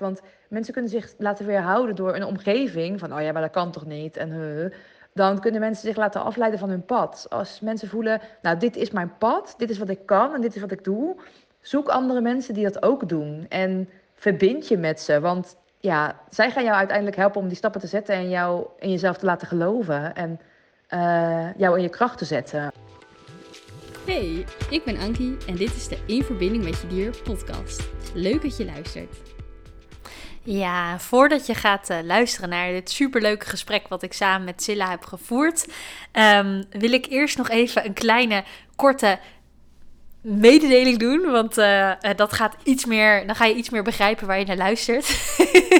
Want mensen kunnen zich laten weerhouden door een omgeving van, oh ja, maar dat kan toch niet? En uh, dan kunnen mensen zich laten afleiden van hun pad. Als mensen voelen, nou, dit is mijn pad, dit is wat ik kan en dit is wat ik doe, zoek andere mensen die dat ook doen. En verbind je met ze, want ja, zij gaan jou uiteindelijk helpen om die stappen te zetten en jou in jezelf te laten geloven en uh, jou in je kracht te zetten. Hey, ik ben Ankie en dit is de In Verbinding met Je Dier podcast. Leuk dat je luistert. Ja, voordat je gaat uh, luisteren naar dit superleuke gesprek wat ik samen met Silla heb gevoerd, um, wil ik eerst nog even een kleine korte mededeling doen. Want uh, dat gaat iets meer. Dan ga je iets meer begrijpen waar je naar luistert.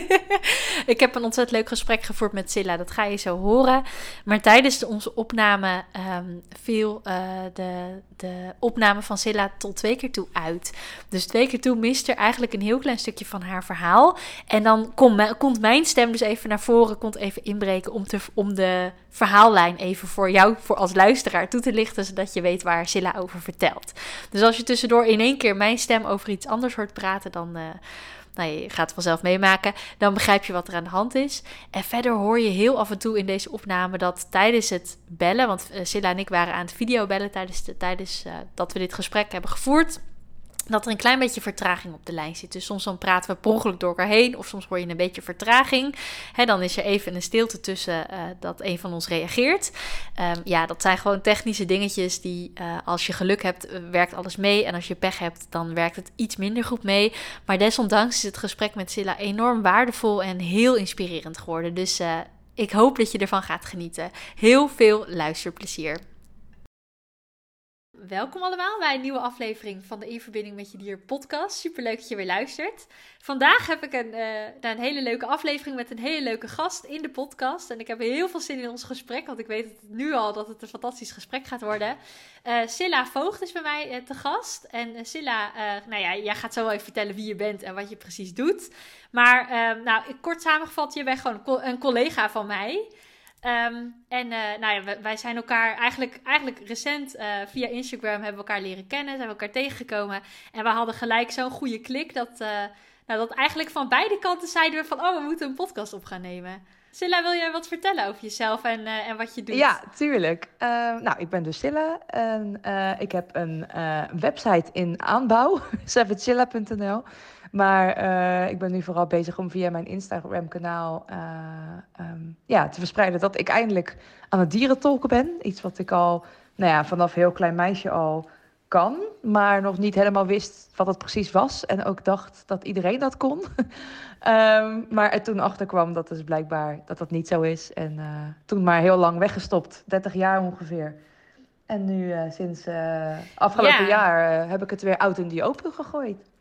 ik heb een ontzettend leuk gesprek gevoerd met Silla. Dat ga je zo horen. Maar tijdens de, onze opname um, viel uh, de, de opname van Silla tot twee keer toe uit. Dus twee keer toe mist er eigenlijk een heel klein stukje van haar verhaal. En dan komt, komt mijn stem dus even naar voren, komt even inbreken om, te, om de verhaallijn even voor jou, voor als luisteraar toe te lichten, zodat je weet waar Silla over vertelt. Dus als je tussendoor in één keer mijn stem over iets anders hoort praten, dan. Uh, nou, je gaat het vanzelf meemaken. Dan begrijp je wat er aan de hand is. En verder hoor je heel af en toe in deze opname dat tijdens het bellen, want uh, Silla en ik waren aan het videobellen tijdens, de, tijdens uh, dat we dit gesprek hebben gevoerd dat er een klein beetje vertraging op de lijn zit. Dus soms dan praten we per ongeluk door elkaar heen, of soms hoor je een beetje vertraging. He, dan is er even een stilte tussen uh, dat een van ons reageert. Um, ja, dat zijn gewoon technische dingetjes die, uh, als je geluk hebt, uh, werkt alles mee. En als je pech hebt, dan werkt het iets minder goed mee. Maar desondanks is het gesprek met Silla enorm waardevol en heel inspirerend geworden. Dus ik hoop dat je ervan gaat genieten. Heel veel luisterplezier. Welkom allemaal bij een nieuwe aflevering van de In Verbinding met Je Dier podcast. Superleuk dat je weer luistert. Vandaag heb ik een, uh, een hele leuke aflevering met een hele leuke gast in de podcast. En ik heb heel veel zin in ons gesprek, want ik weet het nu al dat het een fantastisch gesprek gaat worden. Uh, Silla Voogd is bij mij uh, te gast. En Silla, nou ja, jij gaat zo wel even vertellen wie je bent en wat je precies doet. Maar nou, kort samengevat, je bent gewoon een collega van mij. Um, en uh, nou ja, wij zijn elkaar eigenlijk, eigenlijk recent uh, via Instagram hebben elkaar leren kennen, zijn we elkaar tegengekomen. En we hadden gelijk zo'n goede klik dat, uh, nou, dat eigenlijk van beide kanten zeiden we van, oh, we moeten een podcast op gaan nemen. Silla, wil jij wat vertellen over jezelf en, en wat je doet? Ja, tuurlijk. nou, ik ben dus Silla en ik heb een website in aanbouw, savagezilla.nl. Maar uh, ik ben nu vooral bezig om via mijn Instagram-kanaal uh, um, ja, te verspreiden dat ik eindelijk aan het dierentolken ben. Iets wat ik al nou ja, vanaf heel klein meisje al kan, maar nog niet helemaal wist wat het precies was. En ook dacht dat iedereen dat kon. um, maar er toen achterkwam dat dus blijkbaar dat dat niet zo is. En uh, toen maar heel lang weggestopt, 30 jaar ongeveer. En nu sinds afgelopen ja. jaar heb ik het weer oud in die open gegooid.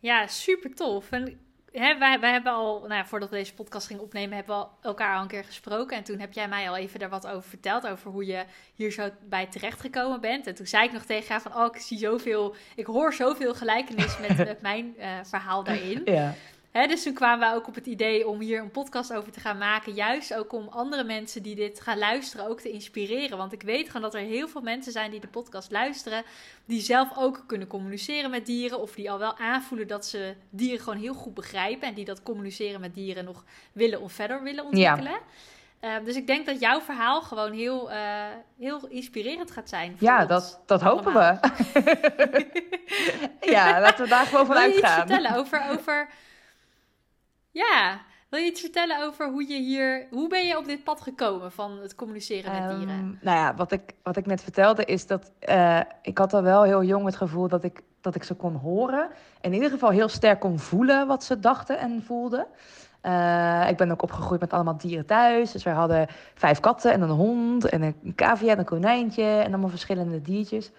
Ja, super tof. En hè, wij, wij hebben al, nou ja, voordat we deze podcast gingen opnemen, hebben we elkaar al een keer gesproken. En toen heb jij mij al even daar wat over verteld, over hoe je hier zo bij terecht gekomen bent. En toen zei ik nog tegen haar van, oh, ik zie zoveel, ik hoor zoveel gelijkenis met, met mijn uh, verhaal daarin. Ja. Dus toen kwamen we ook op het idee om hier een podcast over te gaan maken. Juist ook om andere mensen die dit gaan luisteren ook te inspireren. Want ik weet gewoon dat er heel veel mensen zijn die de podcast luisteren. Die zelf ook kunnen communiceren met dieren. Of die al wel aanvoelen dat ze dieren gewoon heel goed begrijpen. En die dat communiceren met dieren nog willen of verder willen ontwikkelen. Ja. Uh, dus ik denk dat jouw verhaal gewoon heel, uh, heel inspirerend gaat zijn. ja, dat, dat hopen we. ja, laten we daar gewoon van uitgaan. Wil je iets vertellen over, over ja, wil je iets vertellen over hoe je hier, hoe ben je op dit pad gekomen van het communiceren met dieren? Um, nou ja, wat ik, wat ik net vertelde is dat uh, ik had al wel heel jong het gevoel dat ik, dat ik ze kon horen. In ieder geval heel sterk kon voelen wat ze dachten en voelden. Uh, ik ben ook opgegroeid met allemaal dieren thuis. Dus wij hadden vijf katten en een hond en een cavia en een konijntje en allemaal verschillende diertjes.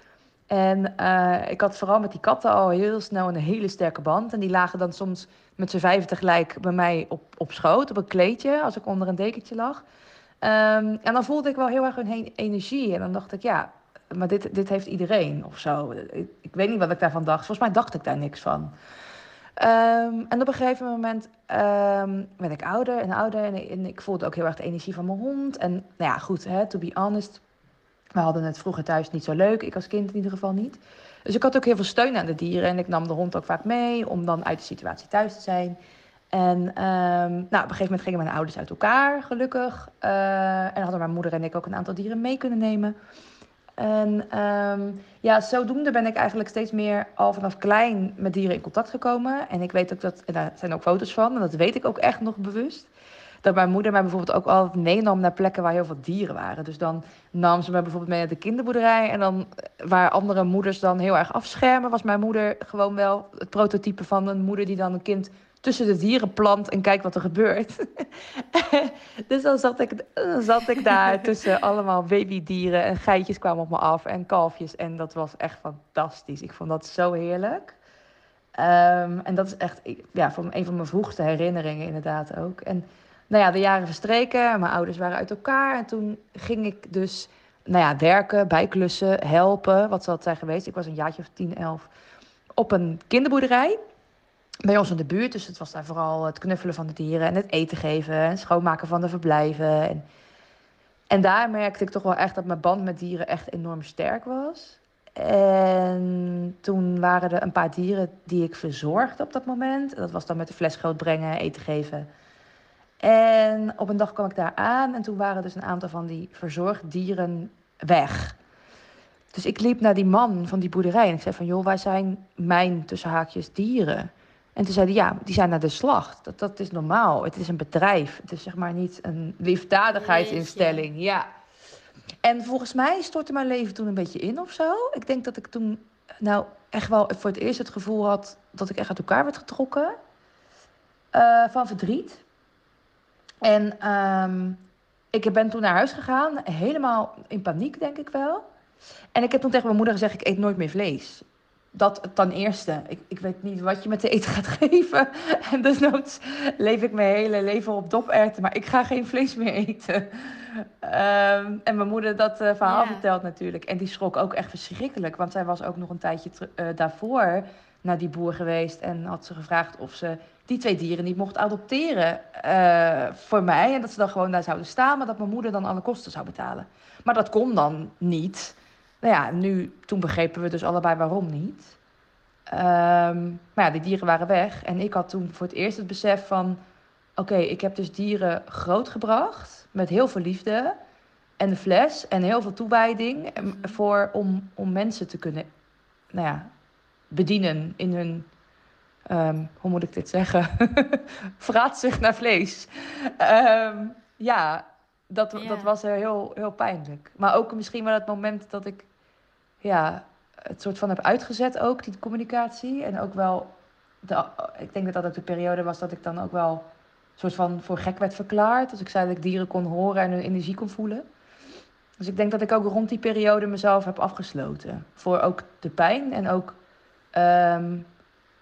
En uh, ik had vooral met die katten al heel snel een hele sterke band. En die lagen dan soms met z'n vijven tegelijk bij mij op, op schoot, op een kleedje, als ik onder een dekentje lag. Um, en dan voelde ik wel heel erg hun energie. En dan dacht ik, ja, maar dit, dit heeft iedereen of zo. Ik, weet niet wat ik daarvan dacht. Volgens mij dacht ik daar niks van. Um, en op een gegeven moment um, werd ik ouder en ouder. En, en, ik voelde ook heel erg de energie van mijn hond. En nou ja, goed, hè, to be honest. We hadden het vroeger thuis niet zo leuk. Ik als kind in ieder geval niet. Dus ik had ook heel veel steun aan de dieren. En ik nam de hond ook vaak mee om dan uit de situatie thuis te zijn. En ehm, nou, op een gegeven moment gingen mijn ouders uit elkaar, gelukkig. Uh, en hadden mijn moeder en ik ook een aantal dieren mee kunnen nemen. En um, ja, zodoende ben ik eigenlijk steeds meer al vanaf klein met dieren in contact gekomen. En ik weet ook dat, en daar zijn ook foto's van, en dat weet ik ook echt nog bewust. Dat mijn moeder mij bijvoorbeeld ook altijd meenam naar plekken waar heel veel dieren waren. Dus dan nam ze me bijvoorbeeld mee naar de kinderboerderij. En dan waar andere moeders dan heel erg afschermen, was mijn moeder gewoon wel het prototype van een moeder die dan een kind tussen de dieren plant en kijkt wat er gebeurt. dus dan zat, ik, dan zat ik daar tussen allemaal babydieren en geitjes kwamen op me af en kalfjes. En dat was echt fantastisch. Ik vond dat zo heerlijk. Um, en dat is echt ja, van een van mijn vroegste herinneringen inderdaad ook. En nou ja, de jaren verstreken, mijn ouders waren uit elkaar. En toen ging ik dus nou ja, werken, bijklussen, helpen. Wat zal het zijn geweest? Ik was een jaartje of 10, 11 op een kinderboerderij bij ons in de buurt. Dus het was daar vooral het knuffelen van de dieren en het eten geven en schoonmaken van de verblijven. En, en daar merkte ik toch wel echt dat mijn band met dieren echt enorm sterk was. En toen waren er een paar dieren die ik verzorgde op dat moment. Dat was dan met de fles groot brengen, eten geven. En op een dag kwam ik daar aan en toen waren dus een aantal van die verzorgdieren weg. Dus ik liep naar die man van die boerderij en ik zei van... joh, waar zijn mijn, tussen haakjes, dieren? En toen zeiden ja, die zijn naar de slacht. Dat, dat is normaal. Het is een bedrijf. Het is zeg maar niet een liefdadigheidsinstelling. Ja. En volgens mij stortte mijn leven toen een beetje in of zo. Ik denk dat ik toen nou echt wel voor het eerst het gevoel had dat ik echt uit elkaar werd getrokken. Uh, van verdriet. En um, ik ben toen naar huis gegaan, helemaal in paniek, denk ik wel. En ik heb toen tegen mijn moeder gezegd: ik eet nooit meer vlees dat ten eerste. Ik, ik weet niet wat je met de eten gaat geven. En dus noods leef ik mijn hele leven op doperten. Maar ik ga geen vlees meer eten. Um, en mijn moeder dat uh, verhaal vertelt natuurlijk. En die schrok ook echt verschrikkelijk. Want zij was ook nog een tijdje uh, daarvoor naar die boer geweest. En had ze gevraagd of ze die twee dieren niet mocht adopteren uh, voor mij. En dat ze dan gewoon daar zouden staan. Maar dat mijn moeder dan alle kosten zou betalen. Maar dat kon dan niet nou ja, nu, toen begrepen we dus allebei waarom niet. Um, maar ja, die dieren waren weg. En ik had toen voor het eerst het besef van... Oké, ik heb dus dieren grootgebracht met heel veel liefde. En de fles en heel veel toewijding. Voor, om, om mensen te kunnen nou ja, bedienen in hun... Um, hoe moet ik dit zeggen? Vraatzucht naar vlees. Um, ja, dat, ja. dat was heel, heel pijnlijk. Maar ook misschien wel het moment dat ik ja, het soort van heb uitgezet ook, die communicatie. En ook wel, de, ik denk dat dat ook de periode was dat ik dan ook wel soort van voor gek werd verklaard. Dus ik zei dat ik dieren kon horen en hun energie kon voelen. Dus ik denk dat ik ook rond die periode mezelf heb afgesloten. Voor ook de pijn en ook um,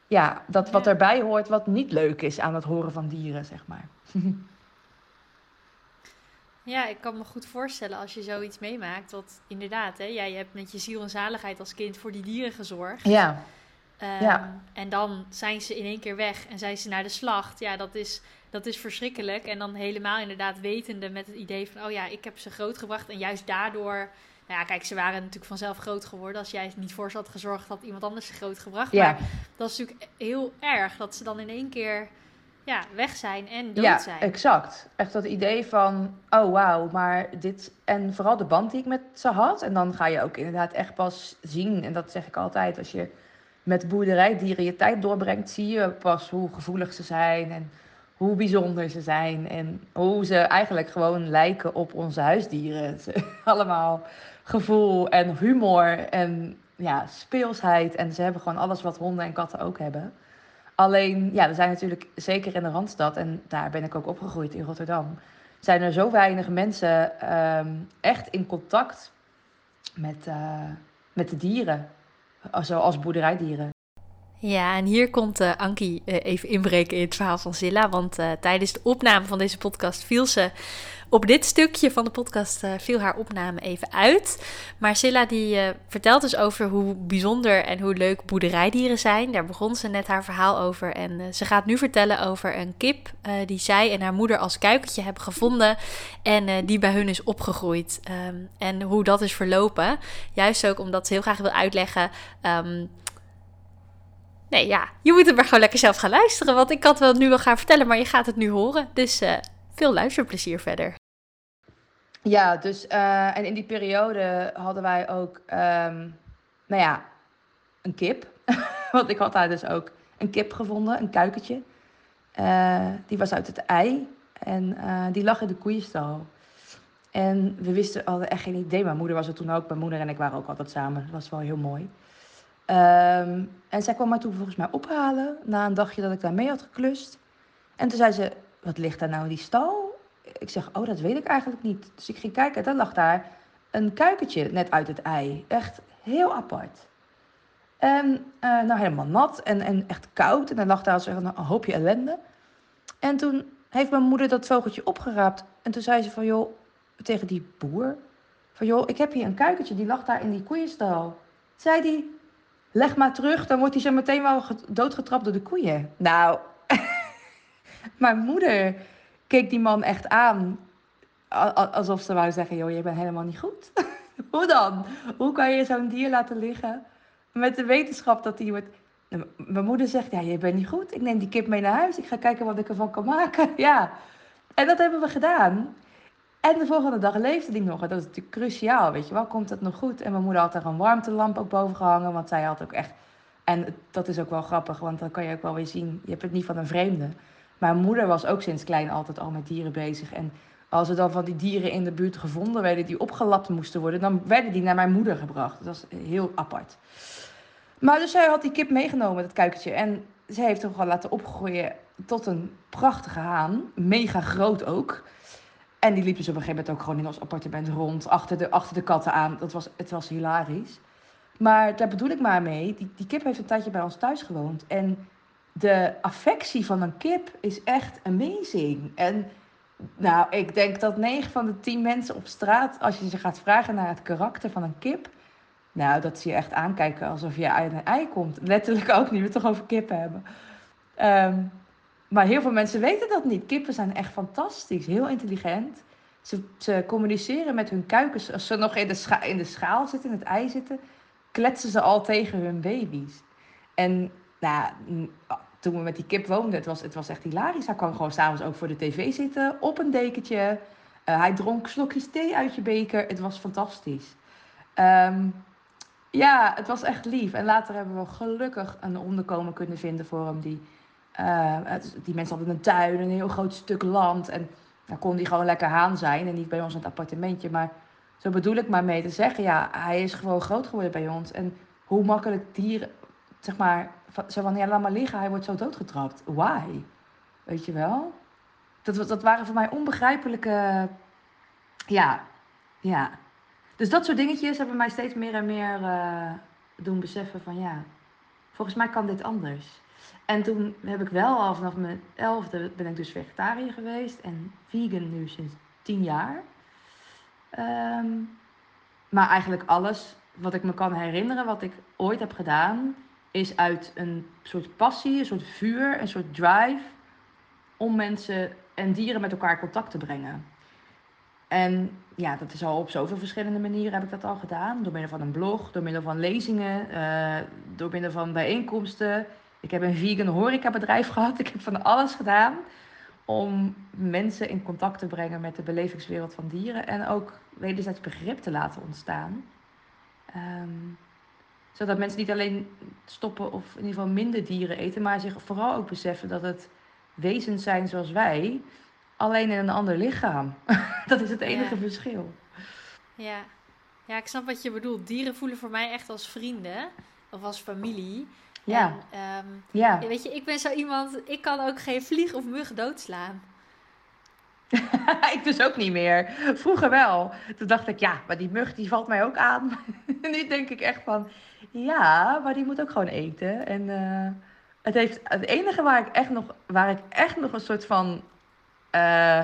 ja, dat wat erbij hoort wat niet leuk is aan het horen van dieren, zeg maar. Ja, ik kan me goed voorstellen als je zoiets meemaakt. Dat inderdaad, hè, jij hebt met je ziel en zaligheid als kind voor die dieren gezorgd. Ja. Um, ja. En dan zijn ze in één keer weg en zijn ze naar de slacht. Ja, dat is, dat is verschrikkelijk. En dan helemaal inderdaad wetende met het idee van... oh ja, ik heb ze grootgebracht en juist daardoor... Nou ja, kijk, ze waren natuurlijk vanzelf groot geworden. Als jij niet voor ze had gezorgd, had iemand anders ze groot gebracht. Ja. Maar dat is natuurlijk heel erg dat ze dan in één keer ja, weg zijn en dood ja, zijn. exact. Echt dat idee van, oh wauw, maar dit... En vooral de band die ik met ze had. En dan ga je ook inderdaad echt pas zien. En dat zeg ik altijd, als je met boerderijdieren je tijd doorbrengt... zie je pas hoe gevoelig ze zijn en hoe bijzonder ze zijn. En hoe ze eigenlijk gewoon lijken op onze huisdieren. Allemaal gevoel en humor en ja, speelsheid. En ze hebben gewoon alles wat honden en katten ook hebben. Alleen, ja, er zijn natuurlijk, zeker in de Randstad, en daar ben ik ook opgegroeid in Rotterdam, zijn er zo weinig mensen um, echt in contact met, uh, met de dieren, zoals boerderijdieren. Ja, en hier komt uh, Ankie uh, even inbreken in het verhaal van Zilla. Want uh, tijdens de opname van deze podcast viel ze op dit stukje van de podcast viel haar opname even uit. Maar Zilla die vertelt dus over hoe bijzonder en hoe leuk boerderijdieren zijn. Daar begon ze net haar verhaal over. En ze gaat nu vertellen over een kip die zij en haar moeder als kuikentje hebben gevonden. En die bij hun is opgegroeid. Um, en hoe dat is verlopen. Juist ook omdat ze heel graag wil uitleggen. Um, Nee, ja, je moet het maar gewoon lekker zelf gaan luisteren. Want ik had wel nu wel gaan vertellen, maar je gaat het nu horen. Dus uh, veel luisterplezier verder. Ja, dus uh, en in die periode hadden wij ook, um, nou ja, een kip. Want ik had daar dus ook een kip gevonden, een kuikentje. Uh, die was uit het ei en die lag in de koeienstal. En we wisten, hadden echt geen idee. Mijn moeder was er toen ook. Mijn moeder en ik waren ook altijd samen. Dat was wel heel mooi. Um, en zij kwam mij toen volgens mij ophalen na een dagje dat ik daar mee had geklust. En toen zei ze, wat ligt daar nou in die stal? Ik zeg, oh, dat weet ik eigenlijk niet. Dus ik ging kijken, dan lag daar een kuikentje net uit het ei. Echt heel apart. En uh, nou helemaal nat en, en echt koud. En dan lag daar een hoopje ellende. En toen heeft mijn moeder dat vogeltje opgeraapt. En toen zei ze van, joh, tegen die boer... Van, joh, ik heb hier een kuikentje, die lag daar in die koeienstal. Zei die, leg maar terug, dan wordt hij zo meteen wel doodgetrapt door de koeien. Nou, mijn moeder keek die man echt aan. Alsof ze wou zeggen, joh, je bent helemaal niet goed. Hoe dan? Hoe kan je zo'n dier laten liggen met de wetenschap dat hij wordt... Nou, mijn moeder zegt, ja, je bent niet goed. Ik neem die kip mee naar huis. Ik ga kijken wat ik ervan kan maken. Ja. En dat hebben we gedaan. En de volgende dag leefde die nog. Dat is natuurlijk cruciaal, weet je wel. Komt het nog goed? En mijn moeder had er een warmtelamp ook boven gehangen. Want zij had ook echt... En dat is ook wel grappig, want dan kan je ook wel weer zien... Je hebt het niet van een vreemde. Mijn moeder was ook sinds klein altijd al met dieren bezig. En als er dan van die dieren in de buurt gevonden werden... die opgelapt moesten worden... dan werden die naar mijn moeder gebracht. Dat was heel apart. Maar dus zij had die kip meegenomen, dat kuikentje. En ze heeft hem gewoon laten opgroeien tot een prachtige haan. Mega groot ook. En die liep dus op een gegeven moment ook gewoon in ons appartement rond, achter de, achter de katten aan. Dat was, het was hilarisch. Maar daar bedoel ik maar mee, die, die kip heeft een tijdje bij ons thuis gewoond. En de affectie van een kip is echt amazing. En nou, ik denk dat 9 van de 10 mensen op straat, als je ze gaat vragen naar het karakter van een kip, nou, dat ze je echt aankijken alsof je uit een ei komt. Letterlijk ook niet, we het toch over kippen hebben. Um, maar heel veel mensen weten dat niet. Kippen zijn echt fantastisch, heel intelligent. Ze, ze communiceren met hun kuikens. Als ze nog in de, in de schaal zitten, in het ei zitten, kletsen ze al tegen hun baby's. En nou, toen we met die kip woonden, het was, het was echt hilarisch. Hij kwam gewoon s'avonds ook voor de tv zitten, op een dekentje. Uh, hij dronk slokjes thee uit je beker. Het was fantastisch. Um, ja, het was echt lief. En later hebben we gelukkig een onderkomen kunnen vinden voor hem die uh, die mensen hadden een tuin, een heel groot stuk land. En daar kon die gewoon lekker haan zijn. En niet bij ons in het appartementje. Maar zo bedoel ik maar mee te zeggen. Ja, hij is gewoon groot geworden bij ons. En hoe makkelijk dieren, zeg maar, zo van ja, laat maar liggen. Hij wordt zo doodgetrapt. Why? Weet je wel? Dat, dat waren voor mij onbegrijpelijke. Ja, ja. Dus dat soort dingetjes hebben mij steeds meer en meer uh, doen beseffen van ja, volgens mij kan dit anders. En toen heb ik wel al vanaf mijn elfde ben ik dus vegetariër geweest en vegan nu sinds tien jaar. Ehm, maar eigenlijk alles wat ik me kan herinneren, wat ik ooit heb gedaan, is uit een soort passie, een soort vuur, een soort drive om mensen en dieren met elkaar in contact te brengen. En ja, dat is al op zoveel verschillende manieren heb ik dat al gedaan. Door middel van een blog, door middel van lezingen, uh, door middel van bijeenkomsten. Ik heb een vegan horecabedrijf gehad. Ik heb van alles gedaan om mensen in contact te brengen met de belevingswereld van dieren. En ook wederzijds begrip te laten ontstaan. Ehm, zodat mensen niet alleen stoppen of in ieder geval minder dieren eten, maar zich vooral ook beseffen dat het wezens zijn zoals wij, alleen in een ander lichaam. dat is het enige verschil. Ja. ja, ik snap wat je bedoelt. Dieren voelen voor mij echt als vrienden of als familie. Ja. En, um, ja. Weet je, ik ben zo iemand, ik kan ook geen vlieg of mug doodslaan. ik dus ook niet meer. Vroeger wel. Toen dacht ik, ja, maar die mug die valt mij ook aan. nu denk ik echt van, ja, maar die moet ook gewoon eten. En uh, het, heeft, het enige waar ik echt nog, waar ik echt nog een soort van uh,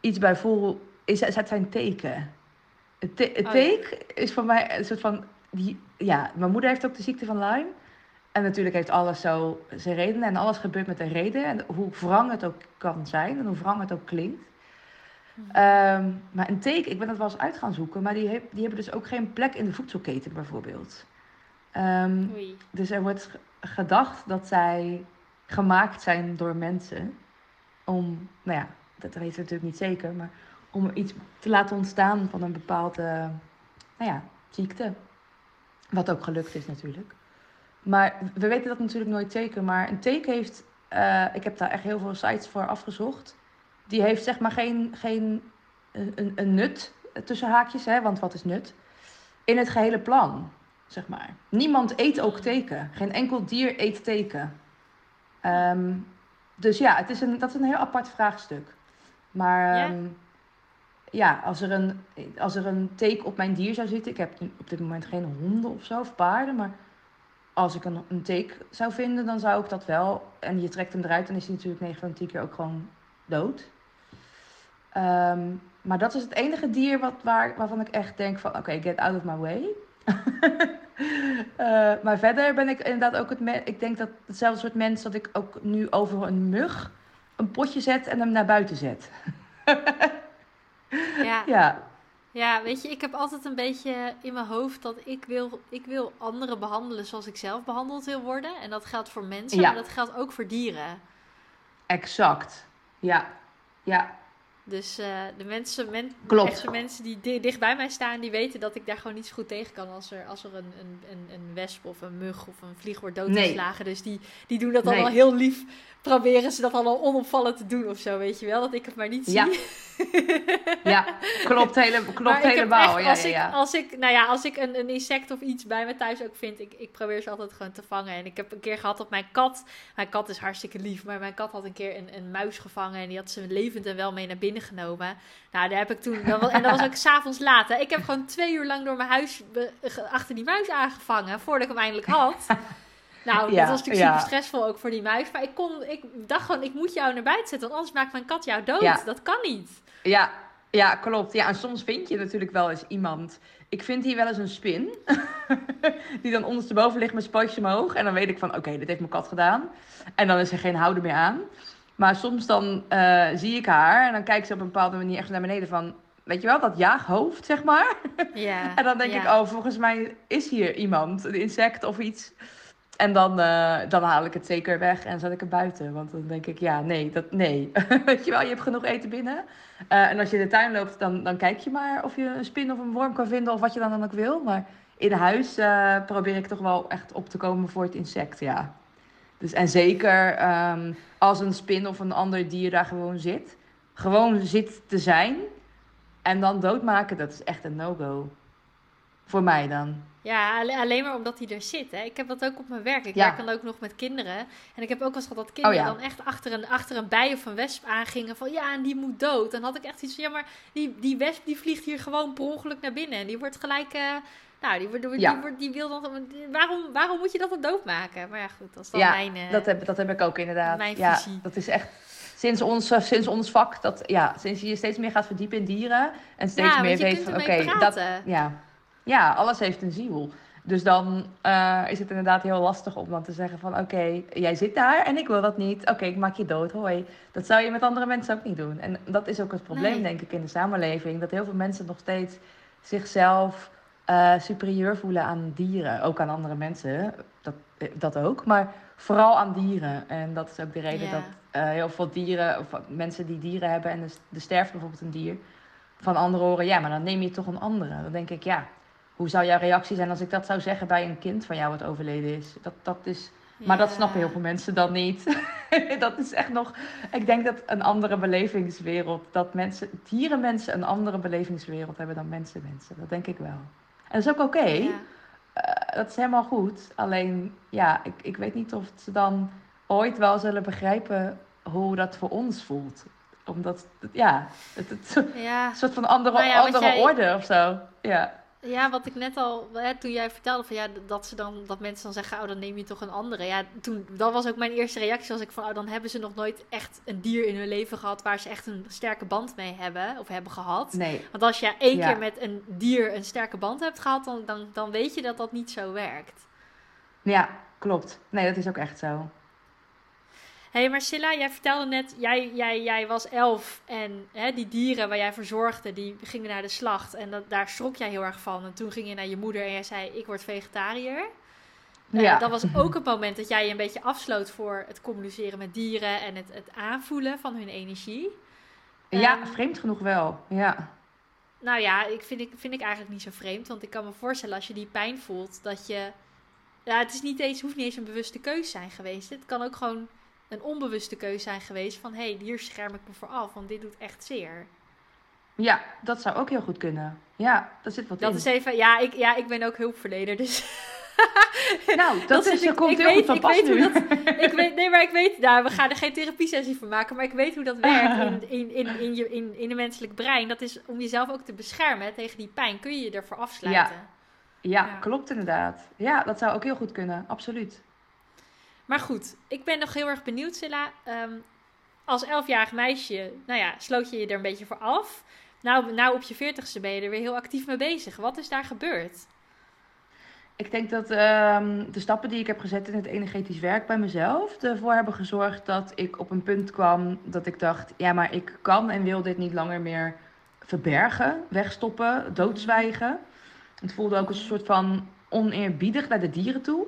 iets bij voel, is, het zijn teken. Het, te, het oh, teken is voor mij een soort van, die, ja, mijn moeder heeft ook de ziekte van Lyme. En natuurlijk heeft alles zo zijn redenen en alles gebeurt met een reden. En hoe wrang het ook kan zijn en hoe wrang het ook klinkt. Um, maar een teken, ik ben het wel eens uit gaan zoeken, maar die, die hebben dus ook geen plek in de voedselketen bijvoorbeeld. Um, dus er wordt gedacht dat zij gemaakt zijn door mensen om, nou ja, dat weten we natuurlijk niet zeker, maar om iets te laten ontstaan van een bepaalde, nou ja, ziekte. Wat ook gelukt is natuurlijk. Maar we weten dat natuurlijk nooit zeker. Maar een teken heeft, uh, ik heb daar echt heel veel sites voor afgezocht. Die heeft zeg maar geen, geen een, een nut tussen haakjes, hè, want wat is nut? In het gehele plan, zeg maar. Niemand eet ook teken. Geen enkel dier eet teken. Um, dus ja, het is een, dat is een heel apart vraagstuk. Maar ja, um, ja als, er een, als er een teken op mijn dier zou zitten... Ik heb op dit moment geen honden of zo, of paarden, maar als ik een, een take zou vinden, dan zou ik dat wel. En je trekt hem eruit, dan is hij natuurlijk 9 van 10 keer ook gewoon dood. Um, maar dat is het enige dier wat, waar, waarvan ik echt denk van... Oké, get out of my way. uh, maar verder ben ik inderdaad ook het... Ik denk dat hetzelfde soort mens dat ik ook nu over een mug... een potje zet en hem naar buiten zet. ja. ja. Ja, weet je, ik heb altijd een beetje in mijn hoofd dat ik wil, ik wil anderen behandelen zoals ik zelf behandeld wil worden. En dat geldt voor mensen, maar dat geldt ook voor dieren. Exact. Ja. Ja. Dus uh, de mensen, men, Klopt. mensen die dicht bij mij staan, die weten dat ik daar gewoon niet zo goed tegen kan als er, als er een, een, een, een wesp of een mug of een vlieg wordt doodgeslagen. Nee. Dus die, die doen dat nee. allemaal heel lief proberen ze dat allemaal onopvallend te doen of zo, weet je wel? Dat ik het maar niet zie. Ja, ja klopt, hele, klopt helemaal. Echt, als, ja, ja, Ik, als ik, nou ja, als ik een, een insect of iets bij me thuis ook vind, ik, ik probeer ze altijd gewoon te vangen. En ik heb een keer gehad dat mijn kat, mijn kat is hartstikke lief, maar mijn kat had een keer een, een muis gevangen en die had ze levend en wel mee naar binnen genomen. Nou, daar heb ik toen, en dat was ook s'avonds laat. Hè. Ik heb gewoon twee uur lang door mijn huis achter die muis aangevangen, voordat ik hem eindelijk had. Nou, dat was natuurlijk super stressvol ook voor die muis. Maar ik, kon, ik dacht gewoon, ik moet jou naar buiten zetten. Want anders maakt mijn kat jou dood. Dat kan niet. Ja, ja, klopt. Ja, en soms vind je natuurlijk wel eens iemand. Ik vind hier wel eens een spin. die dan ondersteboven ligt met spootjes omhoog. En dan weet ik van, oké, dit heeft mijn kat gedaan. En dan is er geen houden meer aan. Maar soms dan uh, zie ik haar. En dan kijkt ze op een bepaalde manier echt naar beneden van... Weet je wel, dat jaaghoofd, zeg maar. Ja, en dan denk ik, oh, volgens mij is hier iemand. Een insect of iets. En dan, uh, dan haal ik het zeker weg en zet ik het buiten. Want dan denk ik, ja, nee, dat, nee. Weet je wel, je hebt genoeg eten binnen. Uh, en als je in de tuin loopt, dan, dan kijk je maar of je een spin of een worm kan vinden of wat je dan, dan ook wil. Maar in huis uh, probeer ik toch wel echt op te komen voor het insect, ja. Dus, en zeker um, als een spin of een ander dier daar gewoon zit. Gewoon zit te zijn en dan doodmaken, dat is echt een no-go. Voor mij dan. Ja, alleen maar omdat hij er zit. Hè. Ik heb dat ook op mijn werk. Ik werk dan ook nog met kinderen. En ik heb ook wel eens gehad dat kinderen oh, dan echt achter een, achter een bij of een wesp aangingen. Van ja, en die moet dood. Dan had ik echt iets van ja, maar die, die wesp die vliegt hier gewoon per ongeluk naar binnen. En die wordt gelijk. Uh, nou, die, wordt, die, wil dan. Waarom, waarom moet je dat dan doodmaken? Maar ja, goed, dat is dan mijn. Uh, dat, heb, dat heb ik ook inderdaad. Mijn ja, visie. Dat is echt sinds ons, sinds ons vak, dat, ja, sinds je je steeds meer gaat verdiepen in dieren en steeds ja, meer weet van oké, dat ja, ja, alles heeft een ziel. Dus dan uh, is het inderdaad heel lastig om dan te zeggen van... oké, jij zit daar en ik wil dat niet. Oké, ik maak je dood, hoi. Dat zou je met andere mensen ook niet doen. En dat is ook het probleem, nee. denk ik, in de samenleving. Dat heel veel mensen nog steeds zichzelf uh, superieur voelen aan dieren. Ook aan andere mensen, dat, dat ook. Maar vooral aan dieren. En dat is ook de reden dat uh, heel veel dieren... of mensen die dieren hebben en de sterft bijvoorbeeld een dier... van anderen horen, ja, maar dan neem je toch een andere. Dan denk ik, ja hoe zou jouw reactie zijn als ik dat zou zeggen bij een kind van jou wat overleden is? Dat, dat is maar dat snappen heel veel mensen dan niet. dat is echt nog. Ik denk dat een andere belevingswereld. Dat mensen, dierenmensen een andere belevingswereld hebben dan mensenmensen. Dat denk ik wel. En dat is ook oké. Okay. Ja. Uh, dat is helemaal goed. Alleen, ja, ik, ik weet niet of ze dan ooit wel zullen begrijpen hoe dat voor ons voelt. Omdat, ja, het, het, Ja, een soort van andere, Nou ja, andere jij- orde of zo. Ja. Ja, wat ik net al, hè, toen jij vertelde van ja, dat, ze dan, dat mensen dan zeggen, oh dan neem je toch een andere. Ja, toen, dat was ook mijn eerste reactie, was ik van, oh dan hebben ze nog nooit echt een dier in hun leven gehad waar ze echt een sterke band mee hebben, of hebben gehad. Nee, Want als je één Ja. keer met een dier een sterke band hebt gehad, dan, dan, dan weet je dat dat niet zo werkt. ja, klopt. Nee, dat is ook echt zo. Hé, hey, maar Silla, jij vertelde net, jij, jij, jij was elf en hè, die dieren waar jij voor zorgde, die gingen naar de slacht. En dat, daar schrok jij heel erg van. En toen ging je naar je moeder en jij zei, ik word vegetariër. Eh, Ja. dat was ook een moment dat jij je een beetje afsloot voor het communiceren met dieren en het, het aanvoelen van hun energie. Ja, Ehm, vreemd genoeg wel. Ja. Nou ja, ik vind, ik vind ik eigenlijk niet zo vreemd. Want ik kan me voorstellen als je die pijn voelt, dat je. Ja, het is niet eens, hoeft niet eens een bewuste keuze zijn geweest. Het kan ook gewoon een onbewuste keuze zijn geweest van hé, hey, hier scherm ik me voor af, want dit doet echt zeer. ja, dat zou ook heel goed kunnen. Ja, daar zit wat Dat in. is even, ja, ik, ja, ik ben ook hulpverlener, dus Nou, dat, dat is, dat ik- komt ik heel weet- goed van ik pas weet hoe nu. dat- ik weet, nee, maar ik weet, nou, we gaan er geen therapiesessie van maken, maar ik weet hoe dat werkt in, in, in, in, je, in, in een menselijk brein. Dat is om jezelf ook te beschermen tegen die pijn, kun je je ervoor afsluiten. Ja, Ja. klopt inderdaad. Ja, dat zou ook heel goed kunnen. Absoluut. Maar goed, ik ben nog heel erg benieuwd, Silla. Ehm, als elfjarig meisje, nou ja, sloot je je er een beetje voor af. Nou, nou op je veertigste ben je er weer heel actief mee bezig. Wat is daar gebeurd? Ik denk dat ehm, de stappen die ik heb gezet in het energetisch werk bij mezelf ervoor hebben gezorgd dat ik op een punt kwam dat ik dacht: ja, maar ik kan en wil dit niet langer meer verbergen, wegstoppen, doodzwijgen. Het voelde ook als een soort van oneerbiedig naar de dieren toe.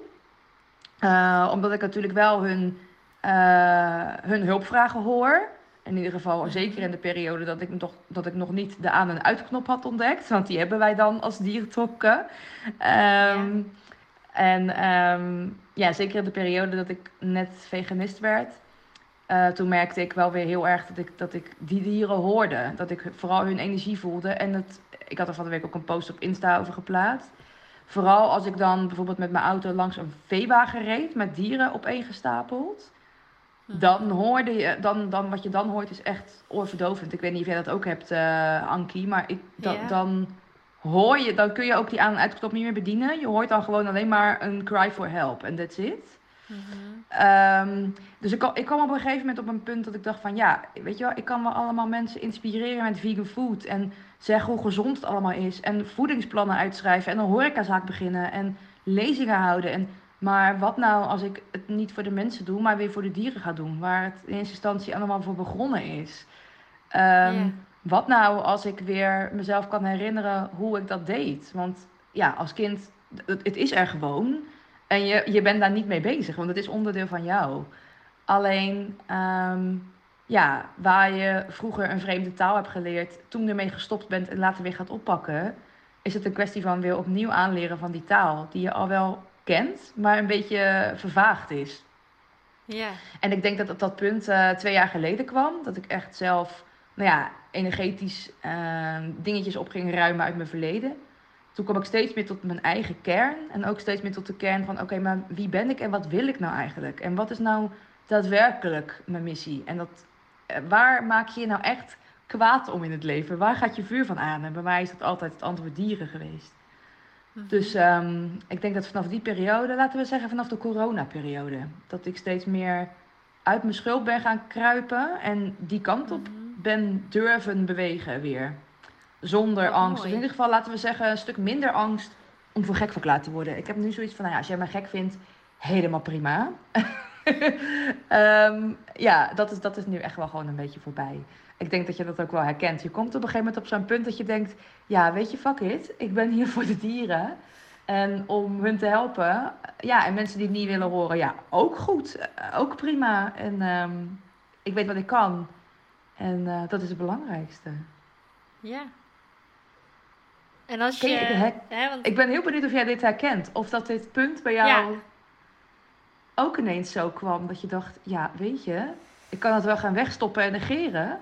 Eh, omdat ik natuurlijk wel hun, eh, hun hulpvragen hoor. In ieder geval, zeker in de periode dat ik, nog, dat ik nog niet de aan- en uitknop had ontdekt. Want die hebben wij dan als dierentolken. Ehm, En ehm, ja, zeker in de periode dat ik net veganist werd. eh, toen merkte ik wel weer heel erg dat ik, dat ik die dieren hoorde. Dat ik vooral hun energie voelde. En het, ik had er van de week ook een post op Insta over geplaatst. Vooral als ik dan bijvoorbeeld met mijn auto langs een veewagen reed met dieren opeengestapeld. Dan hoorde je, dan, dan, wat je dan hoort is echt oorverdovend. Ik weet niet of jij dat ook hebt, eh Ankie, maar ik, da- Ja. dan hoor je, dan kun je ook die aan- en uitknop niet meer bedienen. Je hoort dan gewoon alleen maar een cry for help en that's it. Mhm. Ehm, dus ik, kwam- ik kwam op een gegeven moment op een punt dat ik dacht van ja, weet je wel, ik kan wel allemaal mensen inspireren met vegan food en zeggen hoe gezond het allemaal is en voedingsplannen uitschrijven en een horecazaak beginnen en lezingen houden. En, maar wat nou als ik het niet voor de mensen doe, maar weer voor de dieren ga doen, waar het in eerste instantie allemaal voor begonnen is. Ehm. Wat nou als ik weer mezelf kan herinneren hoe ik dat deed? Want ja, als kind, het, het is er gewoon. En je, je bent daar niet mee bezig, want het is onderdeel van jou. Alleen, ehm, ja, waar je vroeger een vreemde taal hebt geleerd, toen ermee gestopt bent en later weer gaat oppakken, is het een kwestie van weer opnieuw aanleren van die taal, die je al wel kent, maar een beetje vervaagd is. Ja. En ik denk dat op dat punt eh, twee jaar geleden kwam. Dat ik echt zelf, nou ja, energetisch ehm, dingetjes op ging ruimen uit mijn verleden. Toen kwam ik steeds meer tot mijn eigen kern. En ook steeds meer tot de kern van, oké, maar wie ben ik en wat wil ik nou eigenlijk? En wat is nou daadwerkelijk mijn missie? En dat, eh, waar maak je je nou echt kwaad om in het leven? Waar gaat je vuur van aan? En bij mij is dat altijd het antwoord dieren geweest. Mhm. Dus ehm, ik denk dat vanaf die periode, laten we zeggen vanaf de coronaperiode, dat ik steeds meer uit mijn schulp ben gaan kruipen en die kant op Mhm. ben durven bewegen weer. Zonder Wat angst. In ieder geval, laten we zeggen, een stuk minder angst om voor gek verklaard te worden. Ik heb nu zoiets van, nou ja, als jij mij gek vindt, helemaal prima. Ehm, ja, dat is, dat is nu echt wel gewoon een beetje voorbij. Ik denk dat je dat ook wel herkent. Je komt op een gegeven moment op zo'n punt dat je denkt, ja, weet je, fuck it. Ik ben hier voor de dieren. En om hun te helpen. Ja, en mensen die het niet willen horen, ja, ook goed. Ook prima. En ehm, ik weet wat ik kan. En eh, dat is het belangrijkste. Ja. En als je... hè, want, Ik ben heel benieuwd of jij dit herkent. Of dat dit punt bij jou Ja. Ook ineens zo kwam. Dat je dacht, ja, weet je, ik kan het wel gaan wegstoppen en negeren.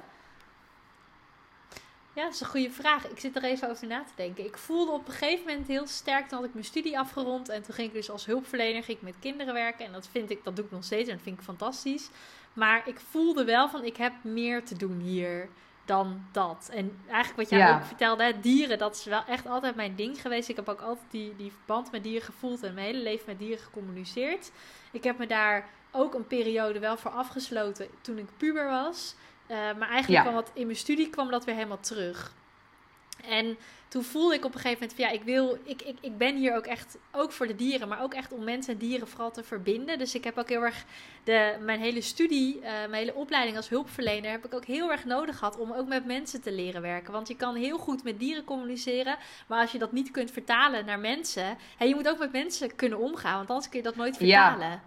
Ja, dat is een goede vraag. Ik zit er even over na te denken. Ik voelde op een gegeven moment heel sterk, toen had ik mijn studie afgerond. En toen ging ik dus als hulpverlener ging ik met kinderen werken. En dat vind ik, dat doe ik nog steeds en dat vind ik fantastisch. Maar ik voelde wel van, ik heb meer te doen hier dan dat. En eigenlijk wat jij ook vertelde, dieren, dat is wel echt altijd mijn ding geweest. Ik heb ook altijd die, die band met dieren gevoeld en mijn hele leven met dieren gecommuniceerd. Ik heb me daar ook een periode wel voor afgesloten toen ik puber was. Uh, maar eigenlijk kwam wat in mijn studie kwam dat weer helemaal terug. En toen voelde ik op een gegeven moment van ja, ik wil, ik, ik, ik ben hier ook echt, ook voor de dieren, maar ook echt om mensen en dieren vooral te verbinden. Dus ik heb ook heel erg de, mijn hele studie, uh, mijn hele opleiding als hulpverlener, heb ik ook heel erg nodig gehad om ook met mensen te leren werken. Want je kan heel goed met dieren communiceren, maar als je dat niet kunt vertalen naar mensen, en je moet ook met mensen kunnen omgaan, want anders kun je dat nooit vertalen. Ja.